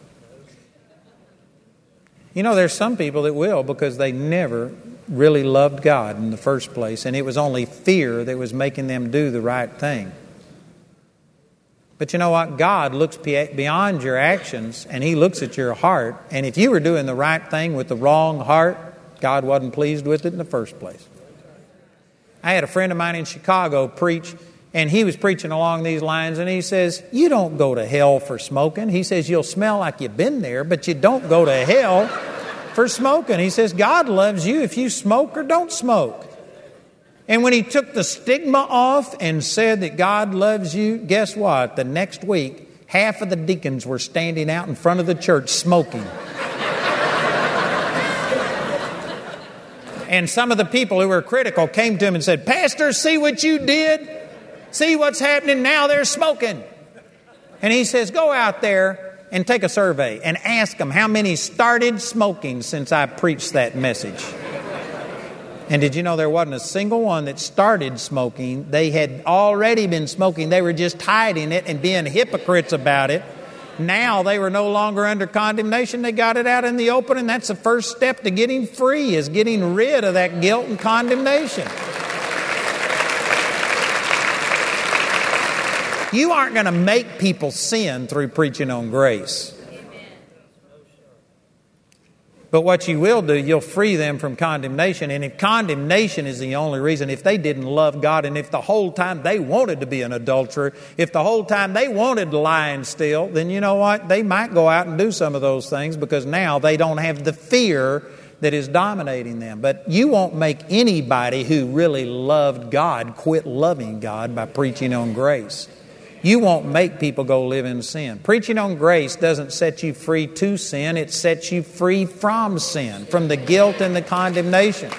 You know, there's some people that will because they never really loved God in the first place, and it was only fear that was making them do the right thing. But you know what? God looks beyond your actions and He looks at your heart. And if you were doing the right thing with the wrong heart, God wasn't pleased with it in the first place. I had a friend of mine in Chicago preach and he was preaching along these lines, and he says, You don't go to hell for smoking. He says, You'll smell like you've been there, but you don't go to hell for smoking. He says, God loves you if you smoke or don't smoke. And when he took the stigma off and said that God loves you, guess what? The next week, half of the deacons were standing out in front of the church smoking. and some of the people who were critical came to him and said, Pastor, see what you did? See what's happening now? They're smoking. And he says, Go out there and take a survey and ask them how many started smoking since I preached that message. And did you know there wasn't a single one that started smoking? They had already been smoking. They were just hiding it and being hypocrites about it. Now they were no longer under condemnation. They got it out in the open, and that's the first step to getting free is getting rid of that guilt and condemnation. You aren't going to make people sin through preaching on grace. But what you will do, you'll free them from condemnation. And if condemnation is the only reason, if they didn't love God, and if the whole time they wanted to be an adulterer, if the whole time they wanted to lie and steal, then you know what? They might go out and do some of those things because now they don't have the fear that is dominating them. But you won't make anybody who really loved God quit loving God by preaching on grace. You won't make people go live in sin. Preaching on grace doesn't set you free to sin, it sets you free from sin, from the guilt and the condemnation.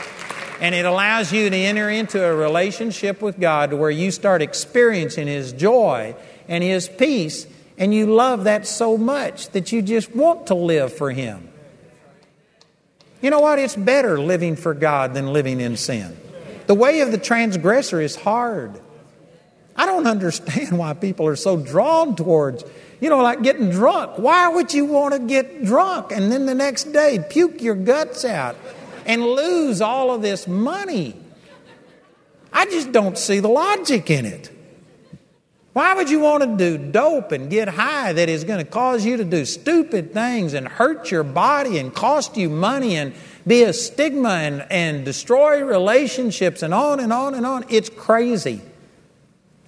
And it allows you to enter into a relationship with God where you start experiencing His joy and His peace, and you love that so much that you just want to live for Him. You know what? It's better living for God than living in sin. The way of the transgressor is hard. I don't understand why people are so drawn towards, you know, like getting drunk. Why would you want to get drunk and then the next day puke your guts out and lose all of this money? I just don't see the logic in it. Why would you want to do dope and get high that is going to cause you to do stupid things and hurt your body and cost you money and be a stigma and, and destroy relationships and on and on and on? It's crazy.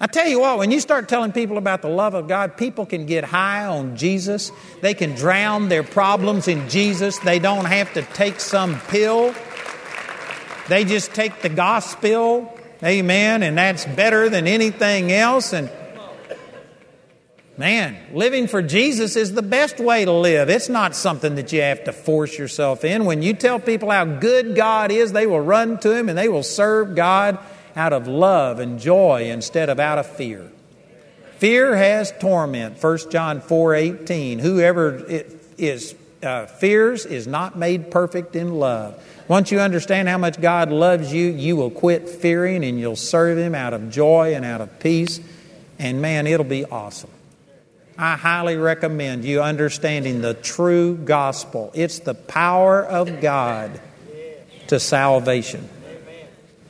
I tell you what, when you start telling people about the love of God, people can get high on Jesus. They can drown their problems in Jesus. They don't have to take some pill. They just take the gospel, amen, and that's better than anything else. And man, living for Jesus is the best way to live. It's not something that you have to force yourself in. When you tell people how good God is, they will run to Him and they will serve God out of love and joy instead of out of fear. Fear has torment. 1 John 4 18. Whoever is, uh, fears is not made perfect in love. Once you understand how much God loves you, you will quit fearing and you'll serve Him out of joy and out of peace. And man, it'll be awesome. I highly recommend you understanding the true gospel. It's the power of God to salvation.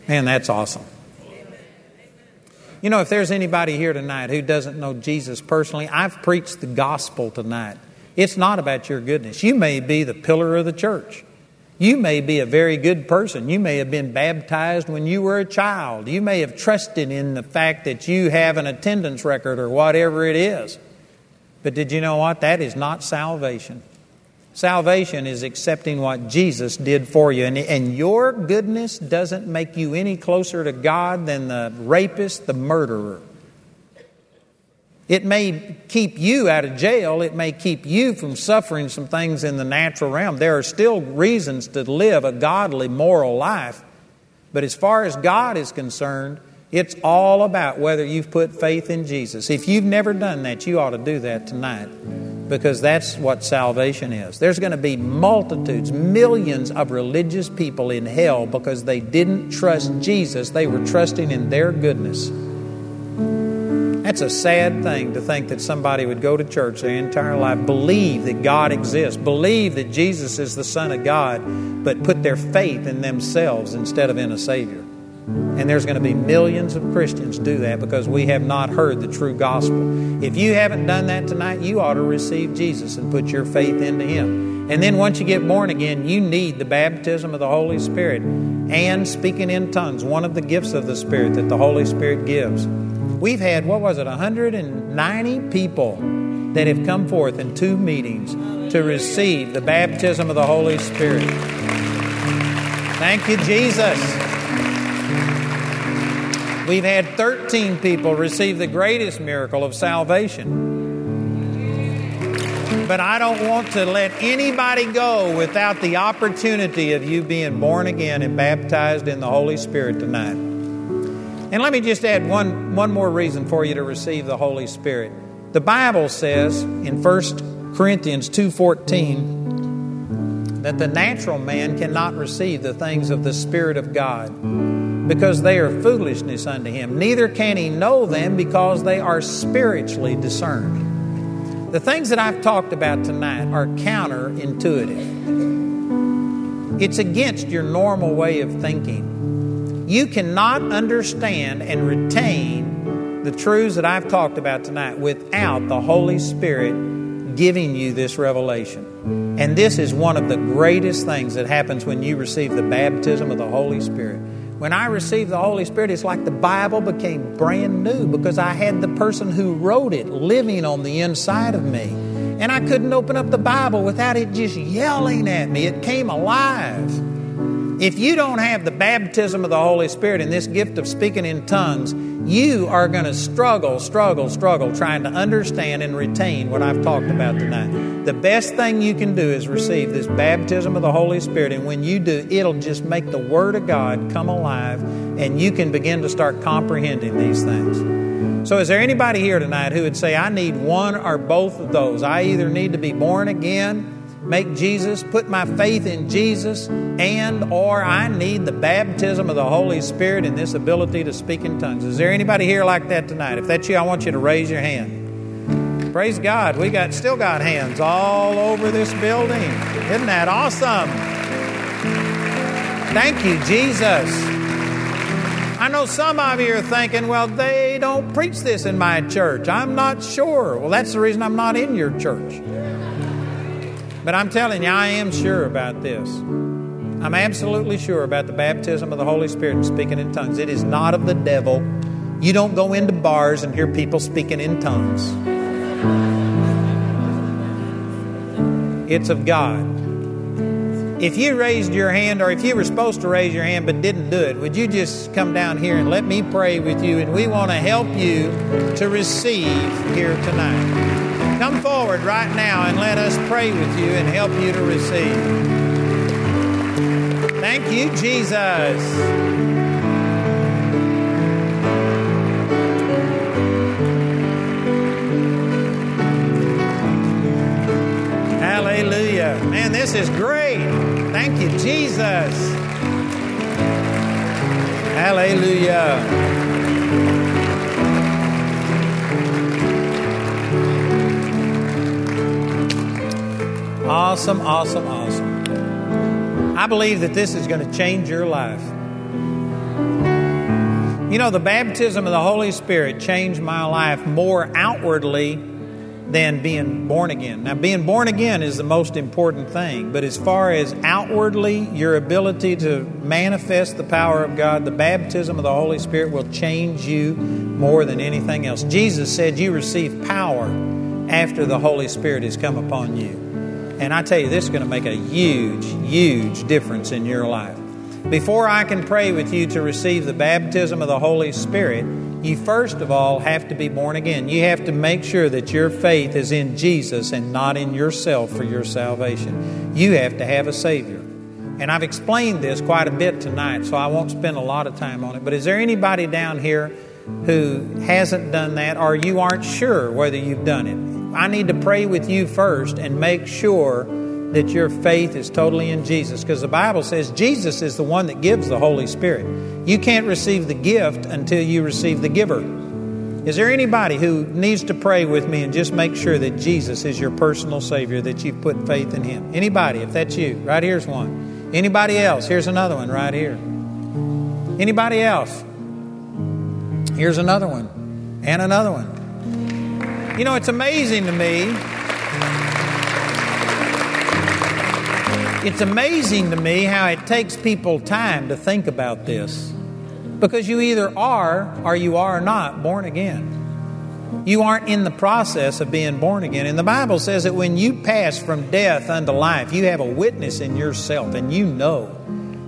Man, that's awesome. You know, if there's anybody here tonight who doesn't know Jesus personally, I've preached the gospel tonight. It's not about your goodness. You may be the pillar of the church. You may be a very good person. You may have been baptized when you were a child. You may have trusted in the fact that you have an attendance record or whatever it is. But did you know what? That is not salvation. Salvation is accepting what Jesus did for you. And, and your goodness doesn't make you any closer to God than the rapist, the murderer. It may keep you out of jail. It may keep you from suffering some things in the natural realm. There are still reasons to live a godly, moral life. But as far as God is concerned, it's all about whether you've put faith in Jesus. If you've never done that, you ought to do that tonight because that's what salvation is. There's going to be multitudes, millions of religious people in hell because they didn't trust Jesus. They were trusting in their goodness. That's a sad thing to think that somebody would go to church their entire life, believe that God exists, believe that Jesus is the Son of God, but put their faith in themselves instead of in a Savior. And there's going to be millions of Christians do that because we have not heard the true gospel. If you haven't done that tonight, you ought to receive Jesus and put your faith into Him. And then once you get born again, you need the baptism of the Holy Spirit and speaking in tongues, one of the gifts of the Spirit that the Holy Spirit gives. We've had, what was it, 190 people that have come forth in two meetings to receive the baptism of the Holy Spirit. Thank you, Jesus. We've had 13 people receive the greatest miracle of salvation. But I don't want to let anybody go without the opportunity of you being born again and baptized in the Holy Spirit tonight. And let me just add one, one more reason for you to receive the Holy Spirit. The Bible says in 1 Corinthians 2:14 that the natural man cannot receive the things of the Spirit of God because they are foolishness unto him. Neither can he know them because they are spiritually discerned. The things that I've talked about tonight are counterintuitive. It's against your normal way of thinking. You cannot understand and retain the truths that I've talked about tonight without the Holy Spirit giving you this revelation. And this is one of the greatest things that happens when you receive the baptism of the Holy Spirit. When I received the Holy Spirit, it's like the Bible became brand new because I had the person who wrote it living on the inside of me. And I couldn't open up the Bible without it just yelling at me. It came alive. If you don't have the baptism of the Holy Spirit and this gift of speaking in tongues, you are going to struggle, struggle, struggle trying to understand and retain what I've talked about tonight. The best thing you can do is receive this baptism of the Holy Spirit, and when you do, it'll just make the Word of God come alive, and you can begin to start comprehending these things. So, is there anybody here tonight who would say, I need one or both of those? I either need to be born again make Jesus, put my faith in Jesus, and or I need the baptism of the Holy Spirit and this ability to speak in tongues. Is there anybody here like that tonight? If that's you, I want you to raise your hand. Praise God. We got still got hands all over this building. Isn't that awesome? Thank you, Jesus. I know some of you are thinking, well, they don't preach this in my church. I'm not sure. Well, that's the reason I'm not in your church. But I'm telling you, I am sure about this. I'm absolutely sure about the baptism of the Holy Spirit and speaking in tongues. It is not of the devil. You don't go into bars and hear people speaking in tongues. It's of God. If you raised your hand, or if you were supposed to raise your hand but didn't do it, would you just come down here and let me pray with you? And we want to help you to receive here tonight. Come forward right now and let us pray with you and help you to receive. Thank you, Jesus. Hallelujah. Man, this is great. Thank you, Jesus. Hallelujah. Awesome, awesome, awesome. I believe that this is going to change your life. You know, the baptism of the Holy Spirit changed my life more outwardly than being born again. Now, being born again is the most important thing, but as far as outwardly, your ability to manifest the power of God, the baptism of the Holy Spirit will change you more than anything else. Jesus said, You receive power after the Holy Spirit has come upon you. And I tell you, this is going to make a huge, huge difference in your life. Before I can pray with you to receive the baptism of the Holy Spirit, you first of all have to be born again. You have to make sure that your faith is in Jesus and not in yourself for your salvation. You have to have a Savior. And I've explained this quite a bit tonight, so I won't spend a lot of time on it. But is there anybody down here who hasn't done that or you aren't sure whether you've done it? I need to pray with you first and make sure that your faith is totally in Jesus because the Bible says Jesus is the one that gives the Holy Spirit. You can't receive the gift until you receive the giver. Is there anybody who needs to pray with me and just make sure that Jesus is your personal Savior, that you've put faith in Him? Anybody, if that's you, right here's one. Anybody else? Here's another one right here. Anybody else? Here's another one. And another one. You know, it's amazing to me. It's amazing to me how it takes people time to think about this. Because you either are or you are not born again. You aren't in the process of being born again. And the Bible says that when you pass from death unto life, you have a witness in yourself and you know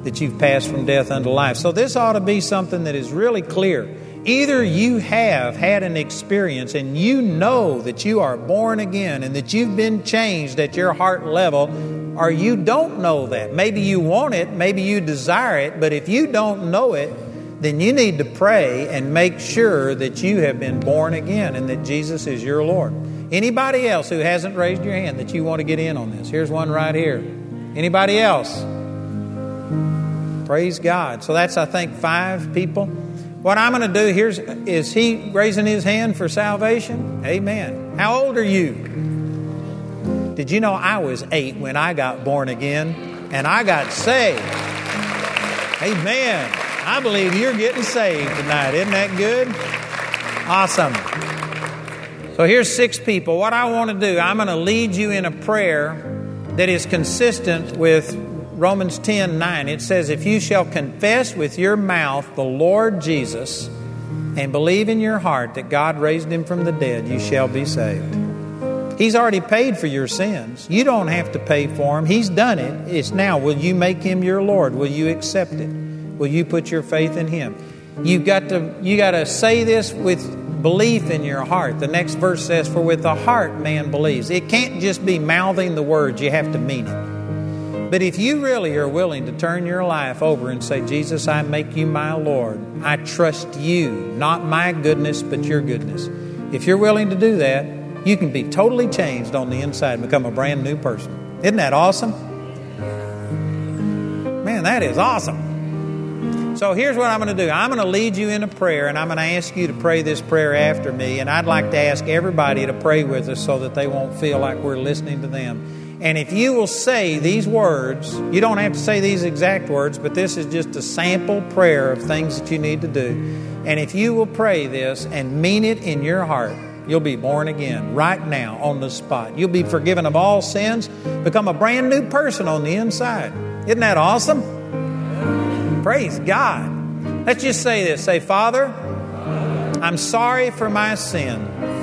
that you've passed from death unto life. So this ought to be something that is really clear Either you have had an experience and you know that you are born again and that you've been changed at your heart level, or you don't know that. Maybe you want it, maybe you desire it, but if you don't know it, then you need to pray and make sure that you have been born again and that Jesus is your Lord. Anybody else who hasn't raised your hand that you want to get in on this? Here's one right here. Anybody else? Praise God. So that's, I think, five people. What I'm going to do here's is he raising his hand for salvation? Amen. How old are you? Did you know I was eight when I got born again and I got saved? Amen. I believe you're getting saved tonight. Isn't that good? Awesome. So here's six people. What I want to do, I'm going to lead you in a prayer that is consistent with Romans 10 9, it says, If you shall confess with your mouth the Lord Jesus and believe in your heart that God raised him from the dead, you shall be saved. He's already paid for your sins. You don't have to pay for them. He's done it. It's now. Will you make him your Lord? Will you accept it? Will you put your faith in him? You've got to you got to say this with belief in your heart. The next verse says, For with the heart man believes. It can't just be mouthing the words, you have to mean it. But if you really are willing to turn your life over and say, Jesus, I make you my Lord, I trust you, not my goodness, but your goodness. If you're willing to do that, you can be totally changed on the inside and become a brand new person. Isn't that awesome? Man, that is awesome. So here's what I'm going to do I'm going to lead you in a prayer, and I'm going to ask you to pray this prayer after me. And I'd like to ask everybody to pray with us so that they won't feel like we're listening to them. And if you will say these words, you don't have to say these exact words, but this is just a sample prayer of things that you need to do. And if you will pray this and mean it in your heart, you'll be born again right now on the spot. You'll be forgiven of all sins, become a brand new person on the inside. Isn't that awesome? Praise God. Let's just say this say, Father, I'm sorry for my sin.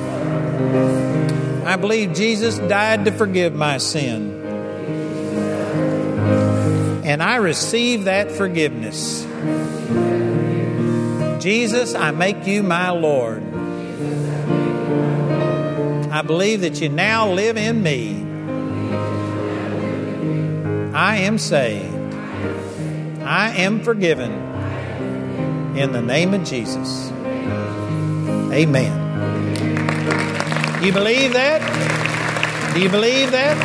I believe Jesus died to forgive my sin. And I receive that forgiveness. Jesus, I make you my Lord. I believe that you now live in me. I am saved. I am forgiven in the name of Jesus. Amen. You believe that? Do you believe that?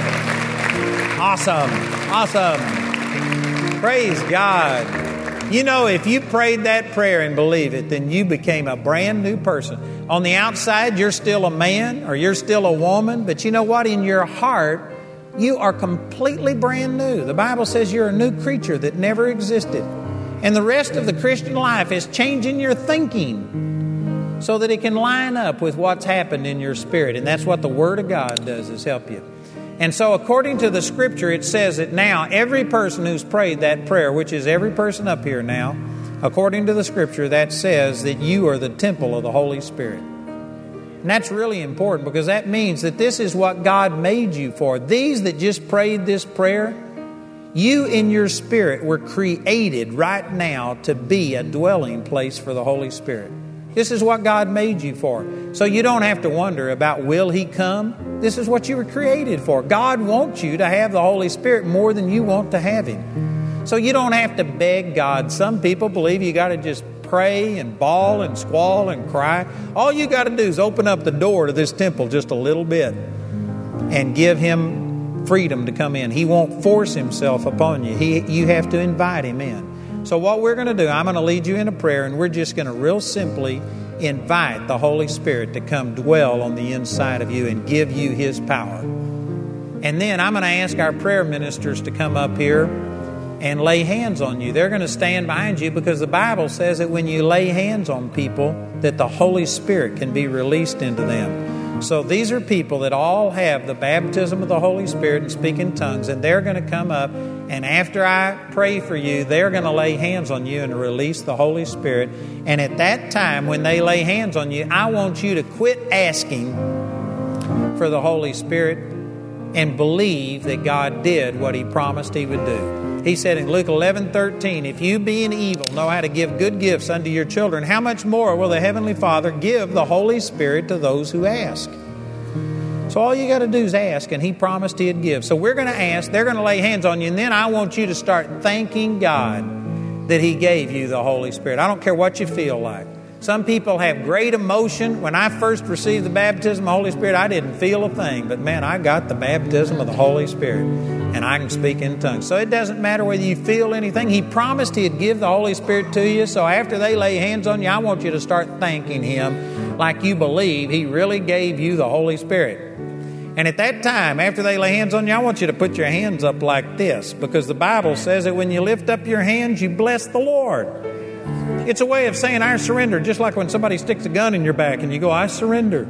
Awesome. Awesome. Praise God. You know, if you prayed that prayer and believe it, then you became a brand new person. On the outside, you're still a man or you're still a woman, but you know what? In your heart, you are completely brand new. The Bible says you're a new creature that never existed. And the rest of the Christian life is changing your thinking so that it can line up with what's happened in your spirit. And that's what the Word of God does is help you. And so according to the scripture, it says that now every person who's prayed that prayer, which is every person up here now, according to the scripture, that says that you are the temple of the Holy Spirit. And that's really important because that means that this is what God made you for. These that just prayed this prayer, you in your spirit were created right now to be a dwelling place for the Holy Spirit. This is what God made you for. So you don't have to wonder about will He come? This is what you were created for. God wants you to have the Holy Spirit more than you want to have Him. So you don't have to beg God. Some people believe you got to just pray and bawl and squall and cry. All you got to do is open up the door to this temple just a little bit and give him freedom to come in. He won't force himself upon you. He, you have to invite him in. So, what we're going to do, I'm going to lead you in a prayer, and we're just going to real simply invite the Holy Spirit to come dwell on the inside of you and give you his power. And then I'm going to ask our prayer ministers to come up here and lay hands on you. They're going to stand behind you because the Bible says that when you lay hands on people that the Holy Spirit can be released into them. So these are people that all have the baptism of the Holy Spirit and speak in tongues and they're going to come up and after I pray for you, they're going to lay hands on you and release the Holy Spirit. And at that time when they lay hands on you, I want you to quit asking for the Holy Spirit and believe that God did what he promised he would do. He said in Luke 11 13, If you, being evil, know how to give good gifts unto your children, how much more will the Heavenly Father give the Holy Spirit to those who ask? So all you got to do is ask, and He promised He'd give. So we're going to ask, they're going to lay hands on you, and then I want you to start thanking God that He gave you the Holy Spirit. I don't care what you feel like. Some people have great emotion. When I first received the baptism of the Holy Spirit, I didn't feel a thing. But man, I got the baptism of the Holy Spirit and I can speak in tongues. So it doesn't matter whether you feel anything. He promised He'd give the Holy Spirit to you. So after they lay hands on you, I want you to start thanking Him like you believe He really gave you the Holy Spirit. And at that time, after they lay hands on you, I want you to put your hands up like this because the Bible says that when you lift up your hands, you bless the Lord. It's a way of saying, I surrender, just like when somebody sticks a gun in your back and you go, I surrender.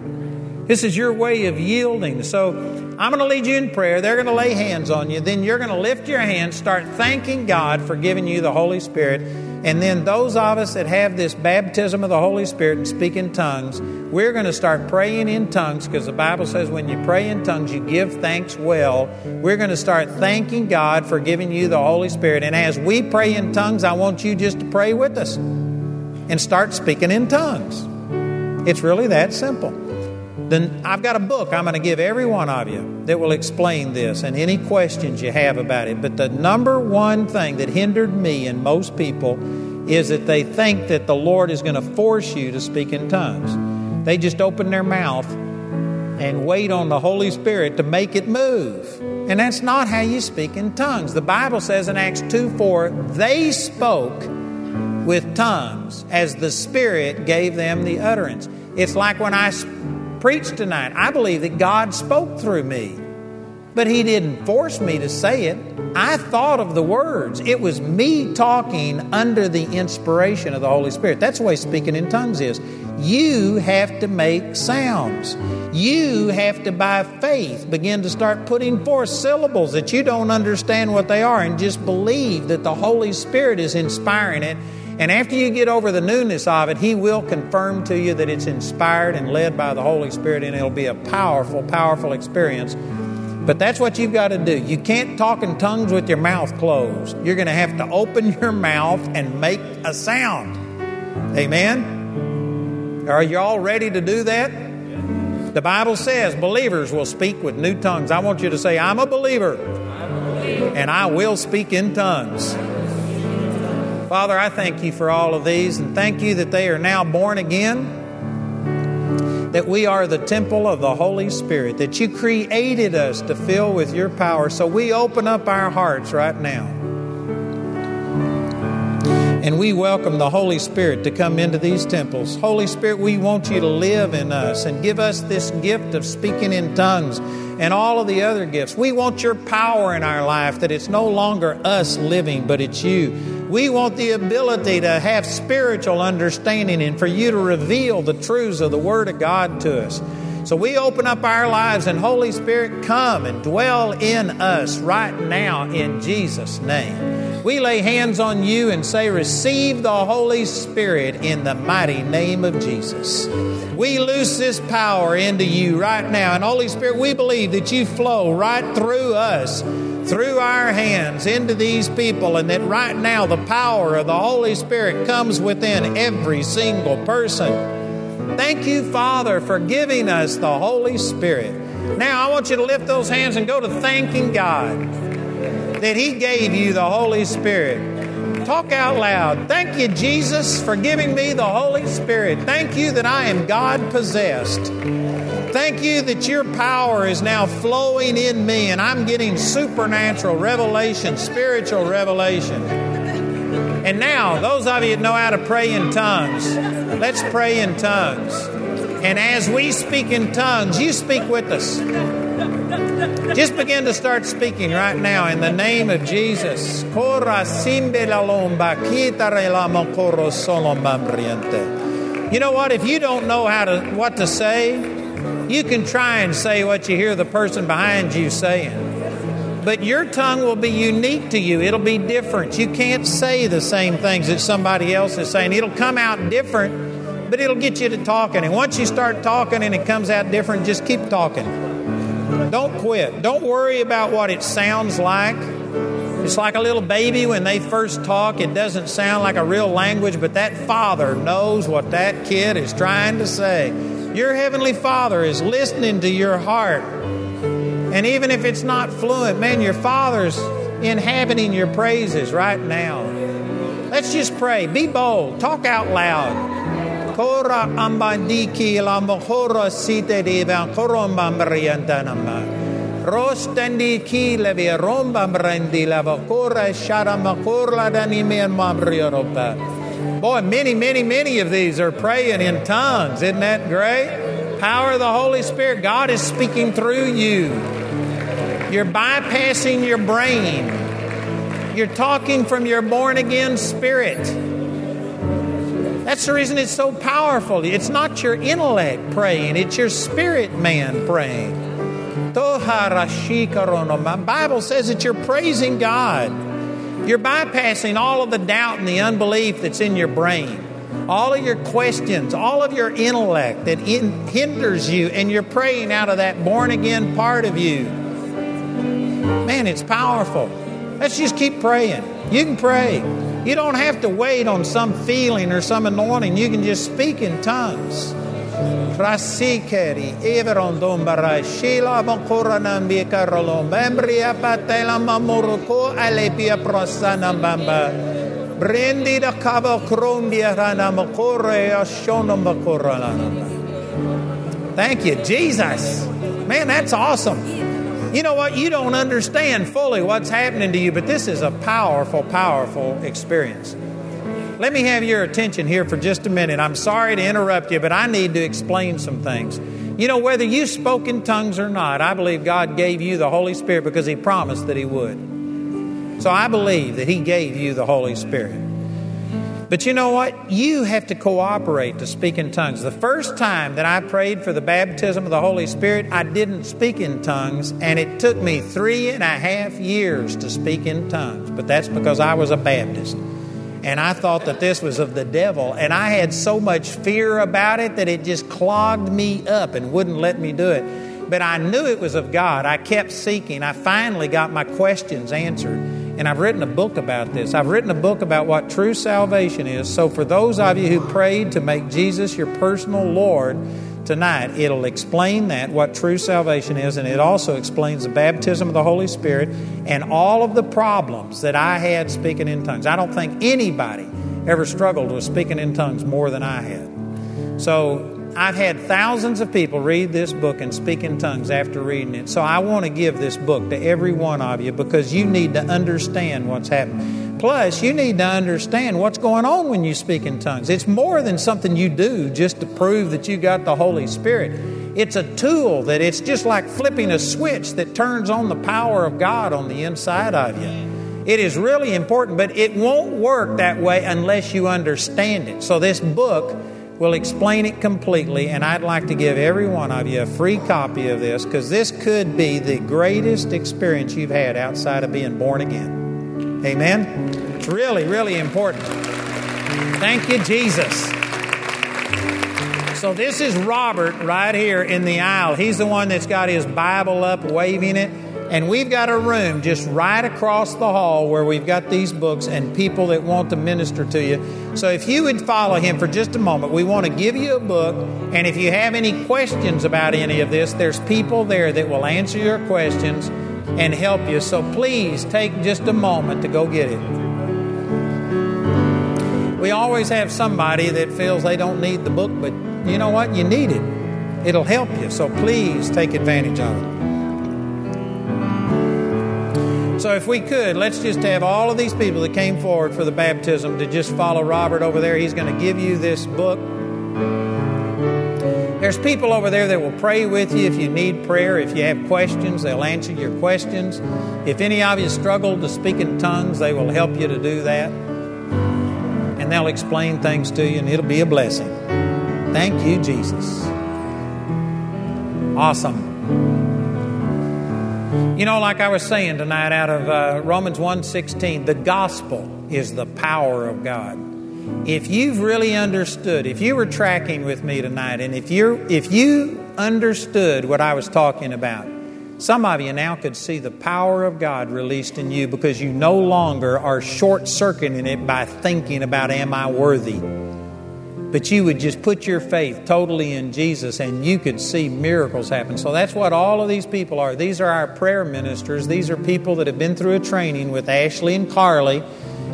This is your way of yielding. So I'm going to lead you in prayer. They're going to lay hands on you. Then you're going to lift your hands, start thanking God for giving you the Holy Spirit. And then those of us that have this baptism of the Holy Spirit and speak in tongues, we're going to start praying in tongues because the Bible says when you pray in tongues, you give thanks well. We're going to start thanking God for giving you the Holy Spirit. And as we pray in tongues, I want you just to pray with us and start speaking in tongues. It's really that simple. Then I've got a book I'm going to give every one of you that will explain this and any questions you have about it. But the number one thing that hindered me and most people is that they think that the Lord is going to force you to speak in tongues. They just open their mouth and wait on the Holy Spirit to make it move. And that's not how you speak in tongues. The Bible says in Acts 2 4, they spoke with tongues as the Spirit gave them the utterance. It's like when I preached tonight. I believe that God spoke through me, but He didn't force me to say it. I thought of the words. It was me talking under the inspiration of the Holy Spirit. That's the way speaking in tongues is. You have to make sounds. You have to, by faith, begin to start putting forth syllables that you don't understand what they are and just believe that the Holy Spirit is inspiring it and after you get over the newness of it, He will confirm to you that it's inspired and led by the Holy Spirit, and it'll be a powerful, powerful experience. But that's what you've got to do. You can't talk in tongues with your mouth closed. You're going to have to open your mouth and make a sound. Amen? Are you all ready to do that? The Bible says believers will speak with new tongues. I want you to say, I'm a believer, and I will speak in tongues. Father, I thank you for all of these and thank you that they are now born again, that we are the temple of the Holy Spirit, that you created us to fill with your power. So we open up our hearts right now. And we welcome the Holy Spirit to come into these temples. Holy Spirit, we want you to live in us and give us this gift of speaking in tongues and all of the other gifts. We want your power in our life, that it's no longer us living, but it's you we want the ability to have spiritual understanding and for you to reveal the truths of the Word of God to us. So we open up our lives and Holy Spirit, come and dwell in us right now in Jesus' name. We lay hands on you and say, Receive the Holy Spirit in the mighty name of Jesus. We loose this power into you right now. And Holy Spirit, we believe that you flow right through us through our hands into these people, and that right now the power of the Holy Spirit comes within every single person. Thank you, Father, for giving us the Holy Spirit. Now, I want you to lift those hands and go to thanking God that He gave you the Holy Spirit. Talk out loud. Thank you, Jesus, for giving me the Holy Spirit. Thank you that I am God possessed. Thank you that your power is now flowing in me and I'm getting supernatural revelation, spiritual revelation. And now, those of you that know how to pray in tongues, let's pray in tongues. And as we speak in tongues, you speak with us. Just begin to start speaking right now in the name of Jesus. You know what? If you don't know how to what to say, you can try and say what you hear the person behind you saying, but your tongue will be unique to you. It'll be different. You can't say the same things that somebody else is saying. It'll come out different, but it'll get you to talking. And once you start talking and it comes out different, just keep talking. Don't quit. Don't worry about what it sounds like. It's like a little baby when they first talk, it doesn't sound like a real language, but that father knows what that kid is trying to say. Your Heavenly Father is listening to your heart. And even if it's not fluent, man, your Father's inhabiting your praises right now. Let's just pray. Be bold. Talk out loud. Kora ambandiki la mohora site divan korombambriantanama. Rostendi ki levi rombambrendi lava kora shara makorla dani men mambrioropa. Boy, many, many, many of these are praying in tongues. Isn't that great? Power of the Holy Spirit. God is speaking through you. You're bypassing your brain. You're talking from your born again spirit. That's the reason it's so powerful. It's not your intellect praying, it's your spirit man praying. My Bible says that you're praising God. You're bypassing all of the doubt and the unbelief that's in your brain, all of your questions, all of your intellect that in, hinders you, and you're praying out of that born again part of you. Man, it's powerful. Let's just keep praying. You can pray. You don't have to wait on some feeling or some anointing. You can just speak in tongues. Thank you, Jesus. Man, that's awesome. You know what? You don't understand fully what's happening to you, but this is a powerful, powerful experience. Let me have your attention here for just a minute. I'm sorry to interrupt you, but I need to explain some things. You know, whether you spoke in tongues or not, I believe God gave you the Holy Spirit because He promised that He would. So I believe that He gave you the Holy Spirit. But you know what? You have to cooperate to speak in tongues. The first time that I prayed for the baptism of the Holy Spirit, I didn't speak in tongues, and it took me three and a half years to speak in tongues. But that's because I was a Baptist and I thought that this was of the devil. And I had so much fear about it that it just clogged me up and wouldn't let me do it. But I knew it was of God. I kept seeking. I finally got my questions answered. And I've written a book about this. I've written a book about what true salvation is. So, for those of you who prayed to make Jesus your personal Lord, tonight. It'll explain that, what true salvation is, and it also explains the baptism of the Holy Spirit and all of the problems that I had speaking in tongues. I don't think anybody ever struggled with speaking in tongues more than I had. So I've had thousands of people read this book and speak in tongues after reading it. So I want to give this book to every one of you because you need to understand what's happening. Plus, you need to understand what's going on when you speak in tongues. It's more than something you do just to prove that you got the Holy Spirit. It's a tool that it's just like flipping a switch that turns on the power of God on the inside of you. It is really important, but it won't work that way unless you understand it. So, this book will explain it completely, and I'd like to give every one of you a free copy of this because this could be the greatest experience you've had outside of being born again. Amen? It's really, really important. Thank you, Jesus. So, this is Robert right here in the aisle. He's the one that's got his Bible up, waving it. And we've got a room just right across the hall where we've got these books and people that want to minister to you. So if you would follow him for just a moment, we want to give you a book. And if you have any questions about any of this, there's people there that will answer your questions and help you. So please take just a moment to go get it. We always have somebody that feels they don't need the book, but you know what? You need it. It'll help you. So please take advantage of it. So, if we could, let's just have all of these people that came forward for the baptism to just follow Robert over there. He's going to give you this book. There's people over there that will pray with you if you need prayer. If you have questions, they'll answer your questions. If any of you struggle to speak in tongues, they will help you to do that. And they'll explain things to you, and it'll be a blessing. Thank you, Jesus. Awesome. You know, like I was saying tonight out of uh, Romans 1:16, the gospel is the power of God if you've really understood, if you were tracking with me tonight, and if you if you understood what I was talking about, some of you now could see the power of God released in you because you no longer are short circuiting it by thinking about, Am I worthy? But you would just put your faith totally in Jesus and you could see miracles happen. So that's what all of these people are. These are our prayer ministers. These are people that have been through a training with Ashley and Carlie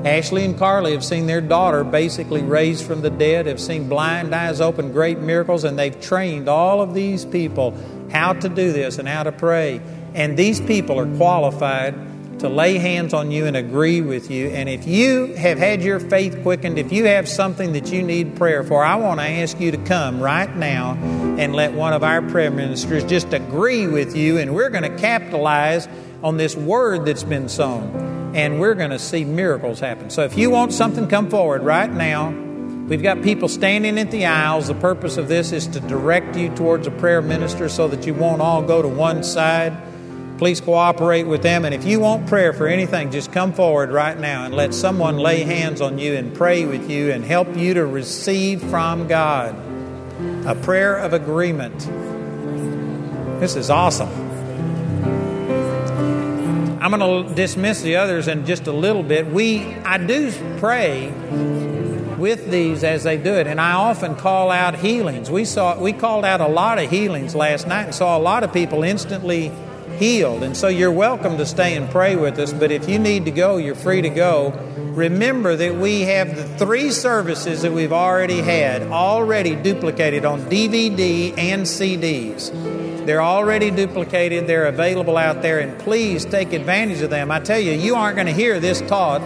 Ashley and Carlie have seen their daughter basically raised from the dead, have seen blind eyes open, great miracles, and they've trained all of these people how to do this and how to pray. And these people are qualified to lay hands on you and agree with you. And if you have had your faith quickened, if you have something that you need prayer for, I want to ask you to come right now and let one of our prayer ministers just agree with you. And we're going to capitalize on this word that's been sown and we're going to see miracles happen. So if you want something, come forward right now. We've got people standing at the aisles. The purpose of this is to direct you towards a prayer minister so that you won't all go to one side. Please cooperate with them. And if you want prayer for anything, just come forward right now and let someone lay hands on you and pray with you and help you to receive from God a prayer of agreement. This is awesome. I'm going to dismiss the others in just a little bit. We, I do pray with these as they do it, and I often call out healings. We saw, we called out a lot of healings last night and saw a lot of people instantly healed. And so you're welcome to stay and pray with us, but if you need to go, you're free to go. Remember that we have the three services that we've already had already duplicated on DVD and CDs. They're already duplicated, they're available out there, and please take advantage of them. I tell you, you aren't going to hear this taught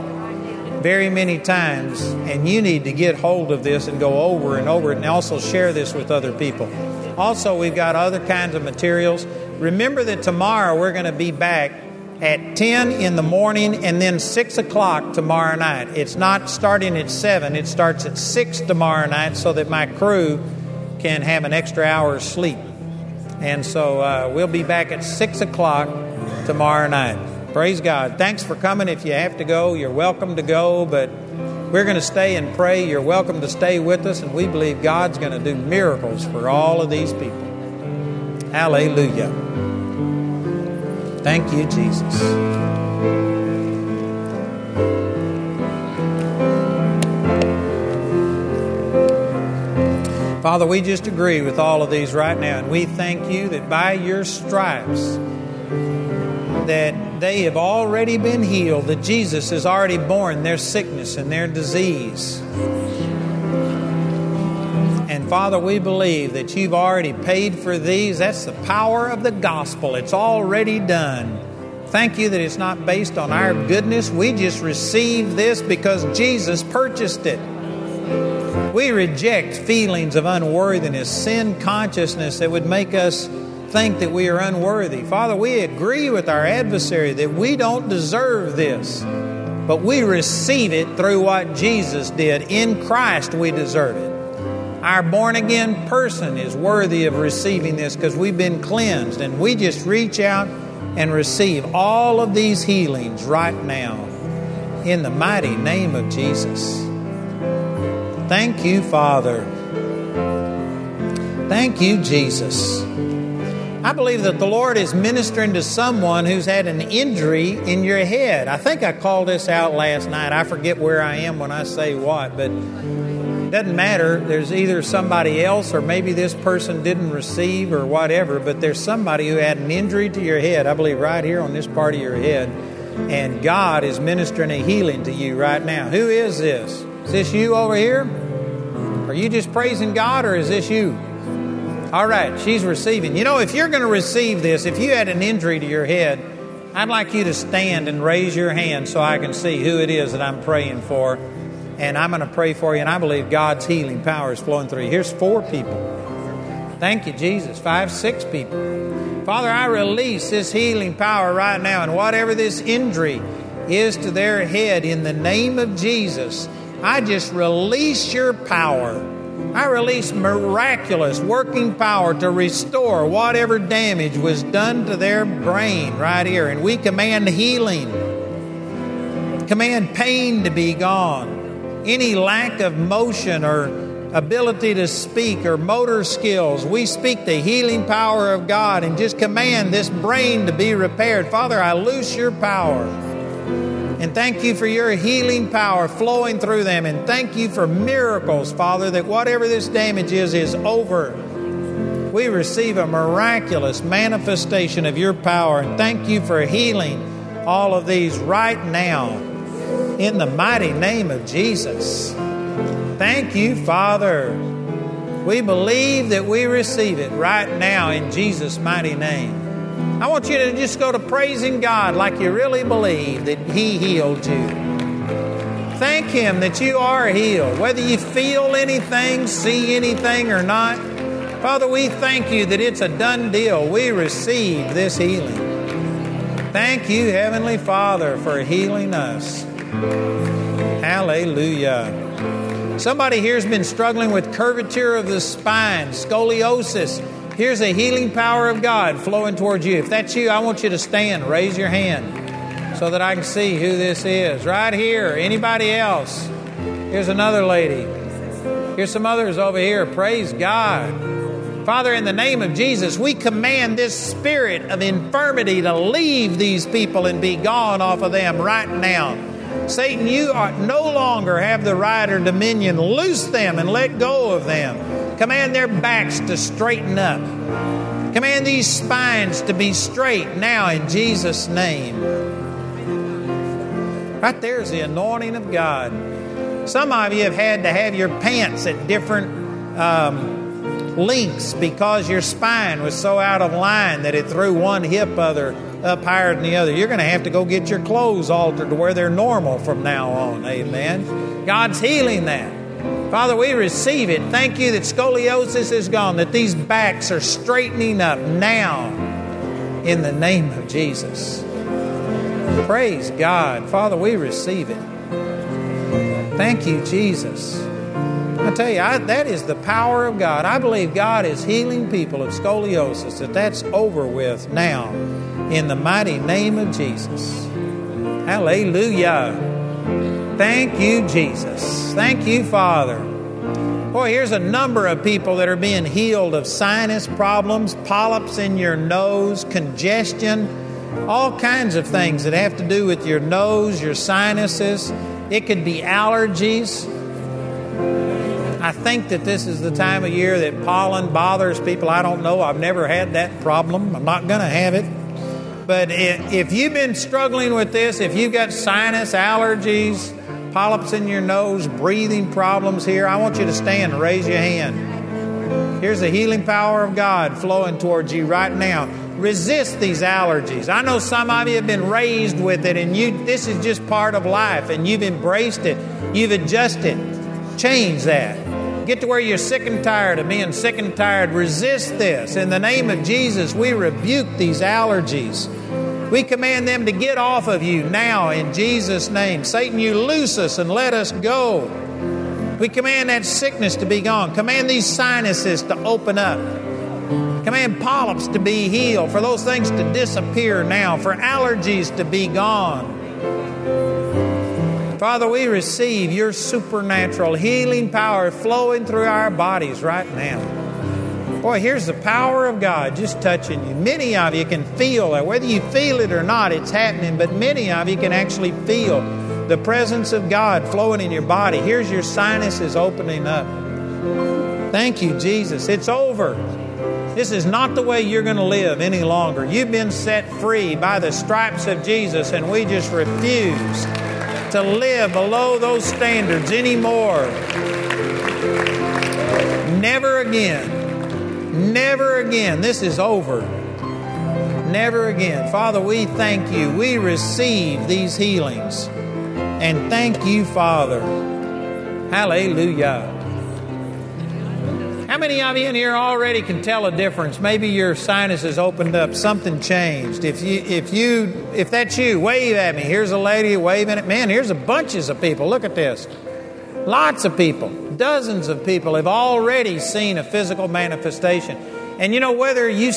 very many times, and you need to get hold of this and go over and over it and also share this with other people. Also, we've got other kinds of materials. Remember that tomorrow we're going to be back at 10 in the morning and then 6 o'clock tomorrow night. It's not starting at 7, it starts at 6 tomorrow night so that my crew can have an extra hour's sleep. And so uh, we'll be back at 6 o'clock tomorrow night. Praise God. Thanks for coming. If you have to go, you're welcome to go, but we're going to stay and pray. You're welcome to stay with us, and we believe God's going to do miracles for all of these people. Hallelujah. Thank you, Jesus. Father, we just agree with all of these right now, and we thank you that by your stripes that they have already been healed, that Jesus has already borne their sickness and their disease. Father, we believe that you've already paid for these. That's the power of the gospel. It's already done. Thank you that it's not based on our goodness. We just receive this because Jesus purchased it. We reject feelings of unworthiness, sin consciousness that would make us think that we are unworthy. Father, we agree with our adversary that we don't deserve this, but we receive it through what Jesus did. In Christ, we deserve it. Our born again person is worthy of receiving this because we've been cleansed, and we just reach out and receive all of these healings right now in the mighty name of Jesus. Thank you, Father. Thank you, Jesus. I believe that the Lord is ministering to someone who's had an injury in your head. I think I called this out last night. I forget where I am when I say what, but doesn't matter. There's either somebody else or maybe this person didn't receive or whatever, but there's somebody who had an injury to your head, I believe right here on this part of your head, and God is ministering a healing to you right now. Who is this? Is this you over here? Are you just praising God or is this you? All right, she's receiving. You know, if you're going to receive this, if you had an injury to your head, I'd like you to stand and raise your hand so I can see who it is that I'm praying for. And I'm going to pray for you, and I believe God's healing power is flowing through you. Here's four people. Thank you, Jesus. Five, six people. Father, I release this healing power right now, and whatever this injury is to their head, in the name of Jesus, I just release your power. I release miraculous working power to restore whatever damage was done to their brain right here. And we command healing, command pain to be gone. Any lack of motion or ability to speak or motor skills, we speak the healing power of God and just command this brain to be repaired. Father, I loose your power. And thank you for your healing power flowing through them. And thank you for miracles, Father, that whatever this damage is, is over. We receive a miraculous manifestation of your power. And thank you for healing all of these right now in the mighty name of Jesus. Thank you, Father. We believe that we receive it right now in Jesus' mighty name. I want you to just go to praising God like you really believe that He healed you. Thank Him that you are healed, whether you feel anything, see anything, or not. Father, we thank you that it's a done deal. We receive this healing. Thank you, Heavenly Father, for healing us. Hallelujah. Somebody here has been struggling with curvature of the spine, scoliosis Here's a healing power of God flowing towards you. If that's you, I want you to stand. Raise your hand so that I can see who this is. Right here. Anybody else? Here's another lady. Here's some others over here. Praise God. Father, in the name of Jesus, we command this spirit of infirmity to leave these people and be gone off of them right now. Satan, you no longer have the right or dominion. Loose them and let go of them. Command their backs to straighten up. Command these spines to be straight now in Jesus' name. Right there is the anointing of God. Some of you have had to have your pants at different um, lengths because your spine was so out of line that it threw one hip other up higher than the other. You're going to have to go get your clothes altered to where they're normal from now on. Amen. God's healing that. Father, we receive it. Thank you that scoliosis is gone, that these backs are straightening up now in the name of Jesus. Praise God. Father, we receive it. Thank you, Jesus. I tell you, I, that is the power of God. I believe God is healing people of scoliosis, that that's over with now in the mighty name of Jesus. Hallelujah. Thank you, Jesus. Thank you, Father. Boy, here's a number of people that are being healed of sinus problems, polyps in your nose, congestion, all kinds of things that have to do with your nose, your sinuses. It could be allergies. I think that this is the time of year that pollen bothers people. I don't know. I've never had that problem. I'm not going to have it. But if you've been struggling with this, if you've got sinus allergies, polyps in your nose, breathing problems here, I want you to stand and raise your hand. Here's the healing power of God flowing towards you right now. Resist these allergies. I know some of you have been raised with it and you this is just part of life and you've embraced it. You've adjusted. Change that. Get to where you're sick and tired of being sick and tired. Resist this. In the name of Jesus, we rebuke these allergies. We command them to get off of you now in Jesus' name. Satan, you loose us and let us go. We command that sickness to be gone. Command these sinuses to open up. Command polyps to be healed, for those things to disappear now, for allergies to be gone. Father, we receive your supernatural healing power flowing through our bodies right now. Boy, here's the power of God just touching you. Many of you can feel that. Whether you feel it or not, it's happening, but many of you can actually feel the presence of God flowing in your body. Here's your sinuses opening up. Thank you, Jesus. It's over. This is not the way you're going to live any longer. You've been set free by the stripes of Jesus, and we just refuse to live below those standards anymore. Never again. Never again. This is over. Never again. Father, we thank you. We receive these healings. And thank you, Father. Hallelujah. How many of you in here already can tell a difference? Maybe your sinus has opened up, something changed. If you if you if that's you, wave at me. Here's a lady waving at me. man, here's a bunches of people. Look at this. Lots of people, dozens of people have already seen a physical manifestation. And you know whether you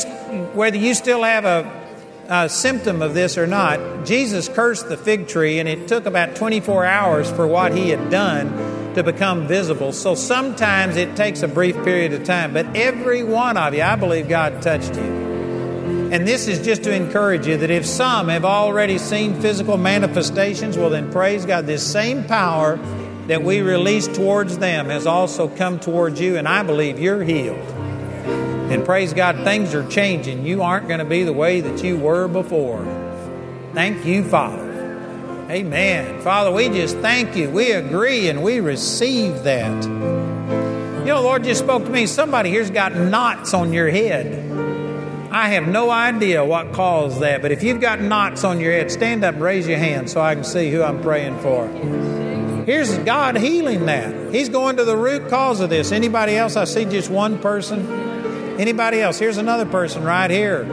whether you still have a, a symptom of this or not, Jesus cursed the fig tree, and it took about 24 hours for what he had done to become visible. So sometimes it takes a brief period of time, but every one of you, I believe God touched you. And this is just to encourage you that if some have already seen physical manifestations, well, then praise God. This same power that we release towards them has also come towards you, and I believe you're healed. And praise God, things are changing. You aren't going to be the way that you were before. Thank you, Father. Amen. Father, we just thank you. We agree and we receive that. You know, Lord just spoke to me. Somebody here's got knots on your head. I have no idea what caused that, but if you've got knots on your head, stand up and raise your hand so I can see who I'm praying for. Here's God healing that. He's going to the root cause of this. Anybody else? I see just one person. Anybody else? Here's another person right here.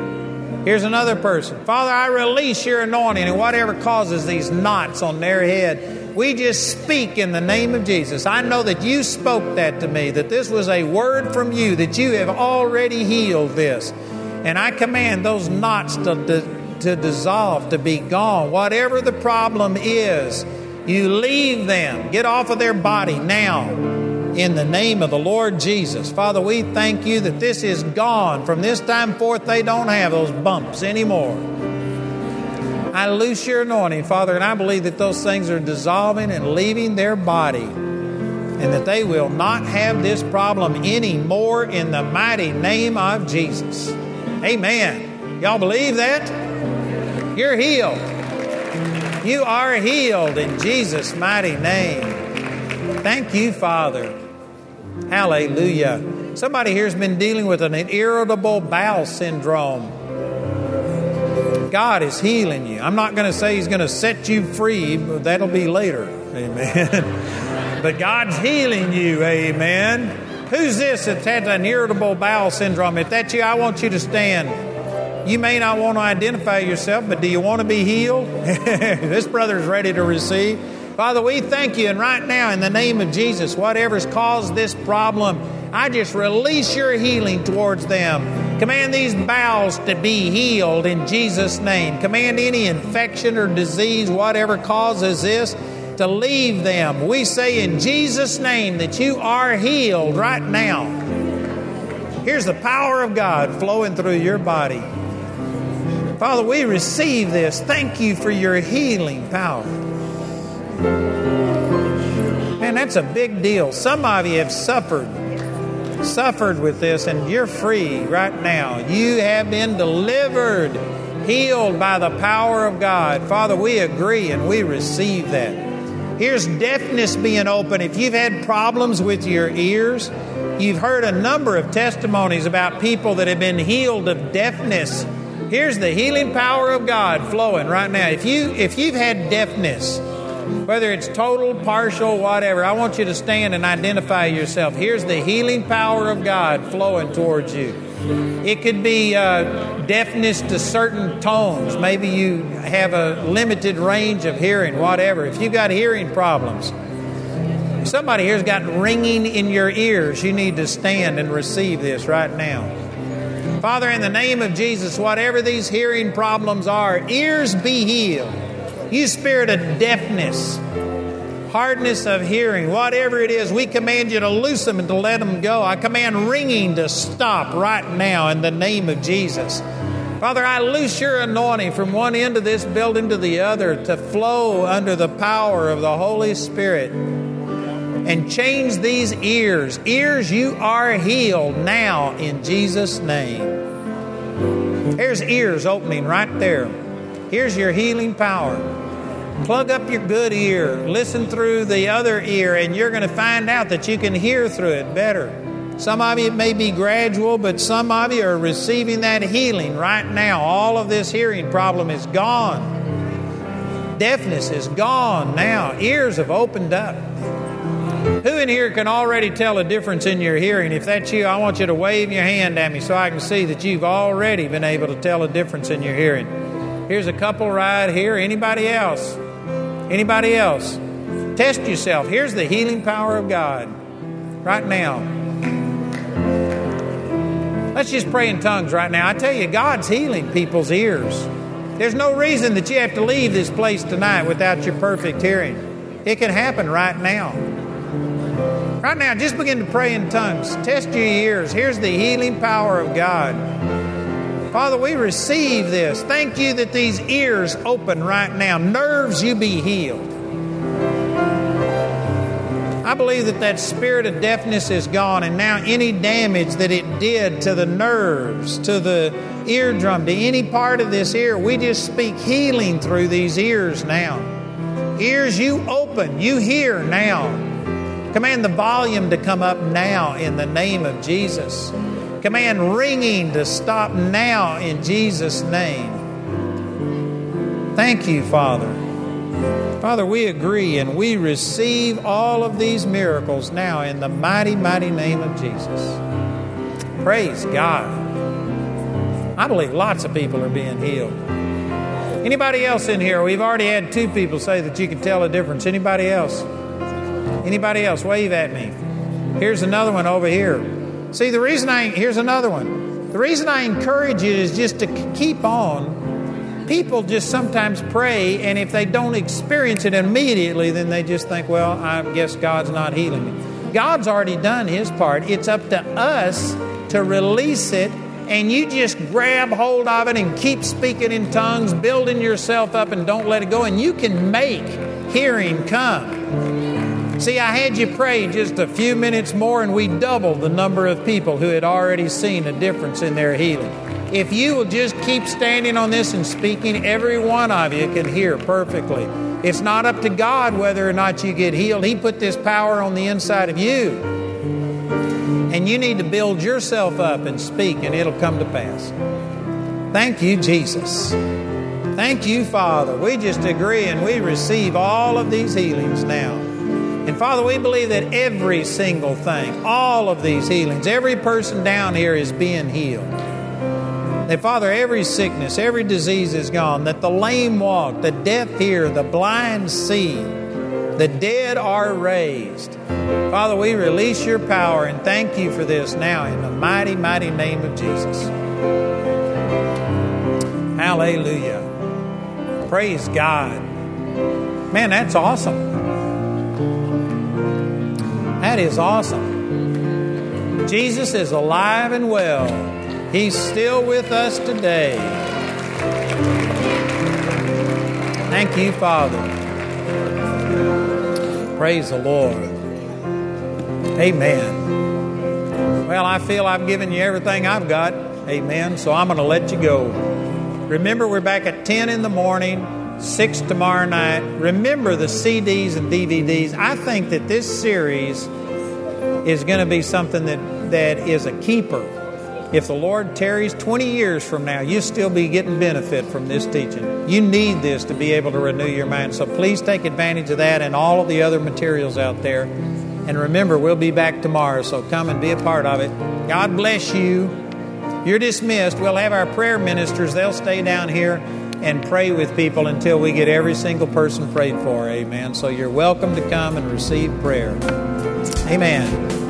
Here's another person. Father, I release your anointing and whatever causes these knots on their head We just speak in the name of Jesus. I know that you spoke that to me, that this was a word from you, that you have already healed this. And I command those knots to, to, to dissolve, to be gone. Whatever the problem is, you leave them. Get off of their body now in the name of the Lord Jesus. Father, we thank you that this is gone. From this time forth, they don't have those bumps anymore. I loose your anointing, Father, and I believe that those things are dissolving and leaving their body, and that they will not have this problem anymore in the mighty name of Jesus. Amen. Y'all believe that? You're healed. You are healed in Jesus' mighty name. Thank you, Father. Hallelujah. Somebody here has been dealing with an irritable bowel syndrome. God is healing you. I'm not going to say He's going to set you free, but that'll be later. Amen. [laughs] but God's healing you. Amen. Who's this that's had an irritable bowel syndrome? If that's you, I want you to stand. You may not want to identify yourself, but do you want to be healed? [laughs] this brother is ready to receive. Father, we thank you, and right now, in the name of Jesus, whatever's caused this problem, I just release your healing towards them. Command these bowels to be healed in Jesus' name. Command any infection or disease, whatever causes this, to leave them. We say in Jesus' name that you are healed right now. Here's the power of God flowing through your body. Father, we receive this. Thank you for your healing power. Man, that's a big deal. Some of you have suffered suffered with this, and you're free right now. You have been delivered, healed by the power of God. Father, we agree and we receive that. Here's deafness being open. If you've had problems with your ears, you've heard a number of testimonies about people that have been healed of deafness. Here's the healing power of God flowing right now. If you if you've had deafness, whether it's total, partial, whatever, I want you to stand and identify yourself. Here's the healing power of God flowing towards you. It could be uh, deafness to certain tones. Maybe you have a limited range of hearing, whatever. If you've got hearing problems, somebody here's got ringing in your ears, you need to stand and receive this right now. Father, in the name of Jesus, whatever these hearing problems are, ears be healed. You spirit of deafness, hardness of hearing, whatever it is, we command you to loose them and to let them go. I command ringing to stop right now in the name of Jesus. Father, I loose your anointing from one end of this building to the other to flow under the power of the Holy Spirit and change these ears. Ears, you are healed now in Jesus' name. There's ears opening right there. Here's your healing power. Plug up your good ear, listen through the other ear, and you're going to find out that you can hear through it better. Some of you, it may be gradual, but some of you are receiving that healing right now. All of this hearing problem is gone. Deafness is gone now. Ears have opened up. Who in here can already tell a difference in your hearing? If that's you, I want you to wave your hand at me so I can see that you've already been able to tell a difference in your hearing. Here's a couple right here. Anybody else? Anybody else? Test yourself. Here's the healing power of God right now. Let's just pray in tongues right now. I tell you, God's healing people's ears. There's no reason that you have to leave this place tonight without your perfect hearing. It can happen right now. Right now, just begin to pray in tongues. Test your ears. Here's the healing power of God. Father, we receive this. Thank you that these ears open right now. Nerves, you be healed. I believe that that spirit of deafness is gone, and now any damage that it did to the nerves, to the eardrum, to any part of this ear, we just speak healing through these ears now. Ears, you open, you hear now. Command the volume to come up now in the name of Jesus. Command ringing to stop now in Jesus' name. Thank you, Father. Father, we agree and we receive all of these miracles now in the mighty, mighty name of Jesus. Praise God. I believe lots of people are being healed. Anybody else in here? We've already had two people say that you can tell a difference. Anybody else? Anybody else? Wave at me. Here's another one over here. See, the reason I, here's another one. The reason I encourage you is just to keep on. People just sometimes pray, and if they don't experience it immediately, then they just think, well, I guess God's not healing me. God's already done his part. It's up to us to release it, and you just grab hold of it and keep speaking in tongues, building yourself up, and don't let it go, and you can make hearing come. See, I had you pray just a few minutes more, and we doubled the number of people who had already seen a difference in their healing. If you will just keep standing on this and speaking, every one of you can hear perfectly. It's not up to God whether or not you get healed. He put this power on the inside of you. And you need to build yourself up and speak, and it'll come to pass. Thank you, Jesus. Thank you, Father. We just agree and we receive all of these healings now. And Father, we believe that every single thing, all of these healings, every person down here is being healed. That, Father, every sickness, every disease is gone. That the lame walk, the deaf hear, the blind see, the dead are raised. Father, we release your power and thank you for this now in the mighty, mighty name of Jesus. Hallelujah. Praise God. Man, that's awesome. That is awesome. Jesus is alive and well. He's still with us today. Thank you, Father. Praise the Lord. Amen. Well, I feel I've given you everything I've got. Amen. So I'm going to let you go. Remember, we're back at 10 in the morning, 6 tomorrow night. Remember the CDs and DVDs. I think that this series is going to be something that, that is a keeper. If the Lord tarries 20 years from now, you'll still be getting benefit from this teaching. You need this to be able to renew your mind. So please take advantage of that and all of the other materials out there. And remember, we'll be back tomorrow, so come and be a part of it. God bless you. You're dismissed. We'll have our prayer ministers, they'll stay down here and pray with people until we get every single person prayed for. Amen. So you're welcome to come and receive prayer. Amen.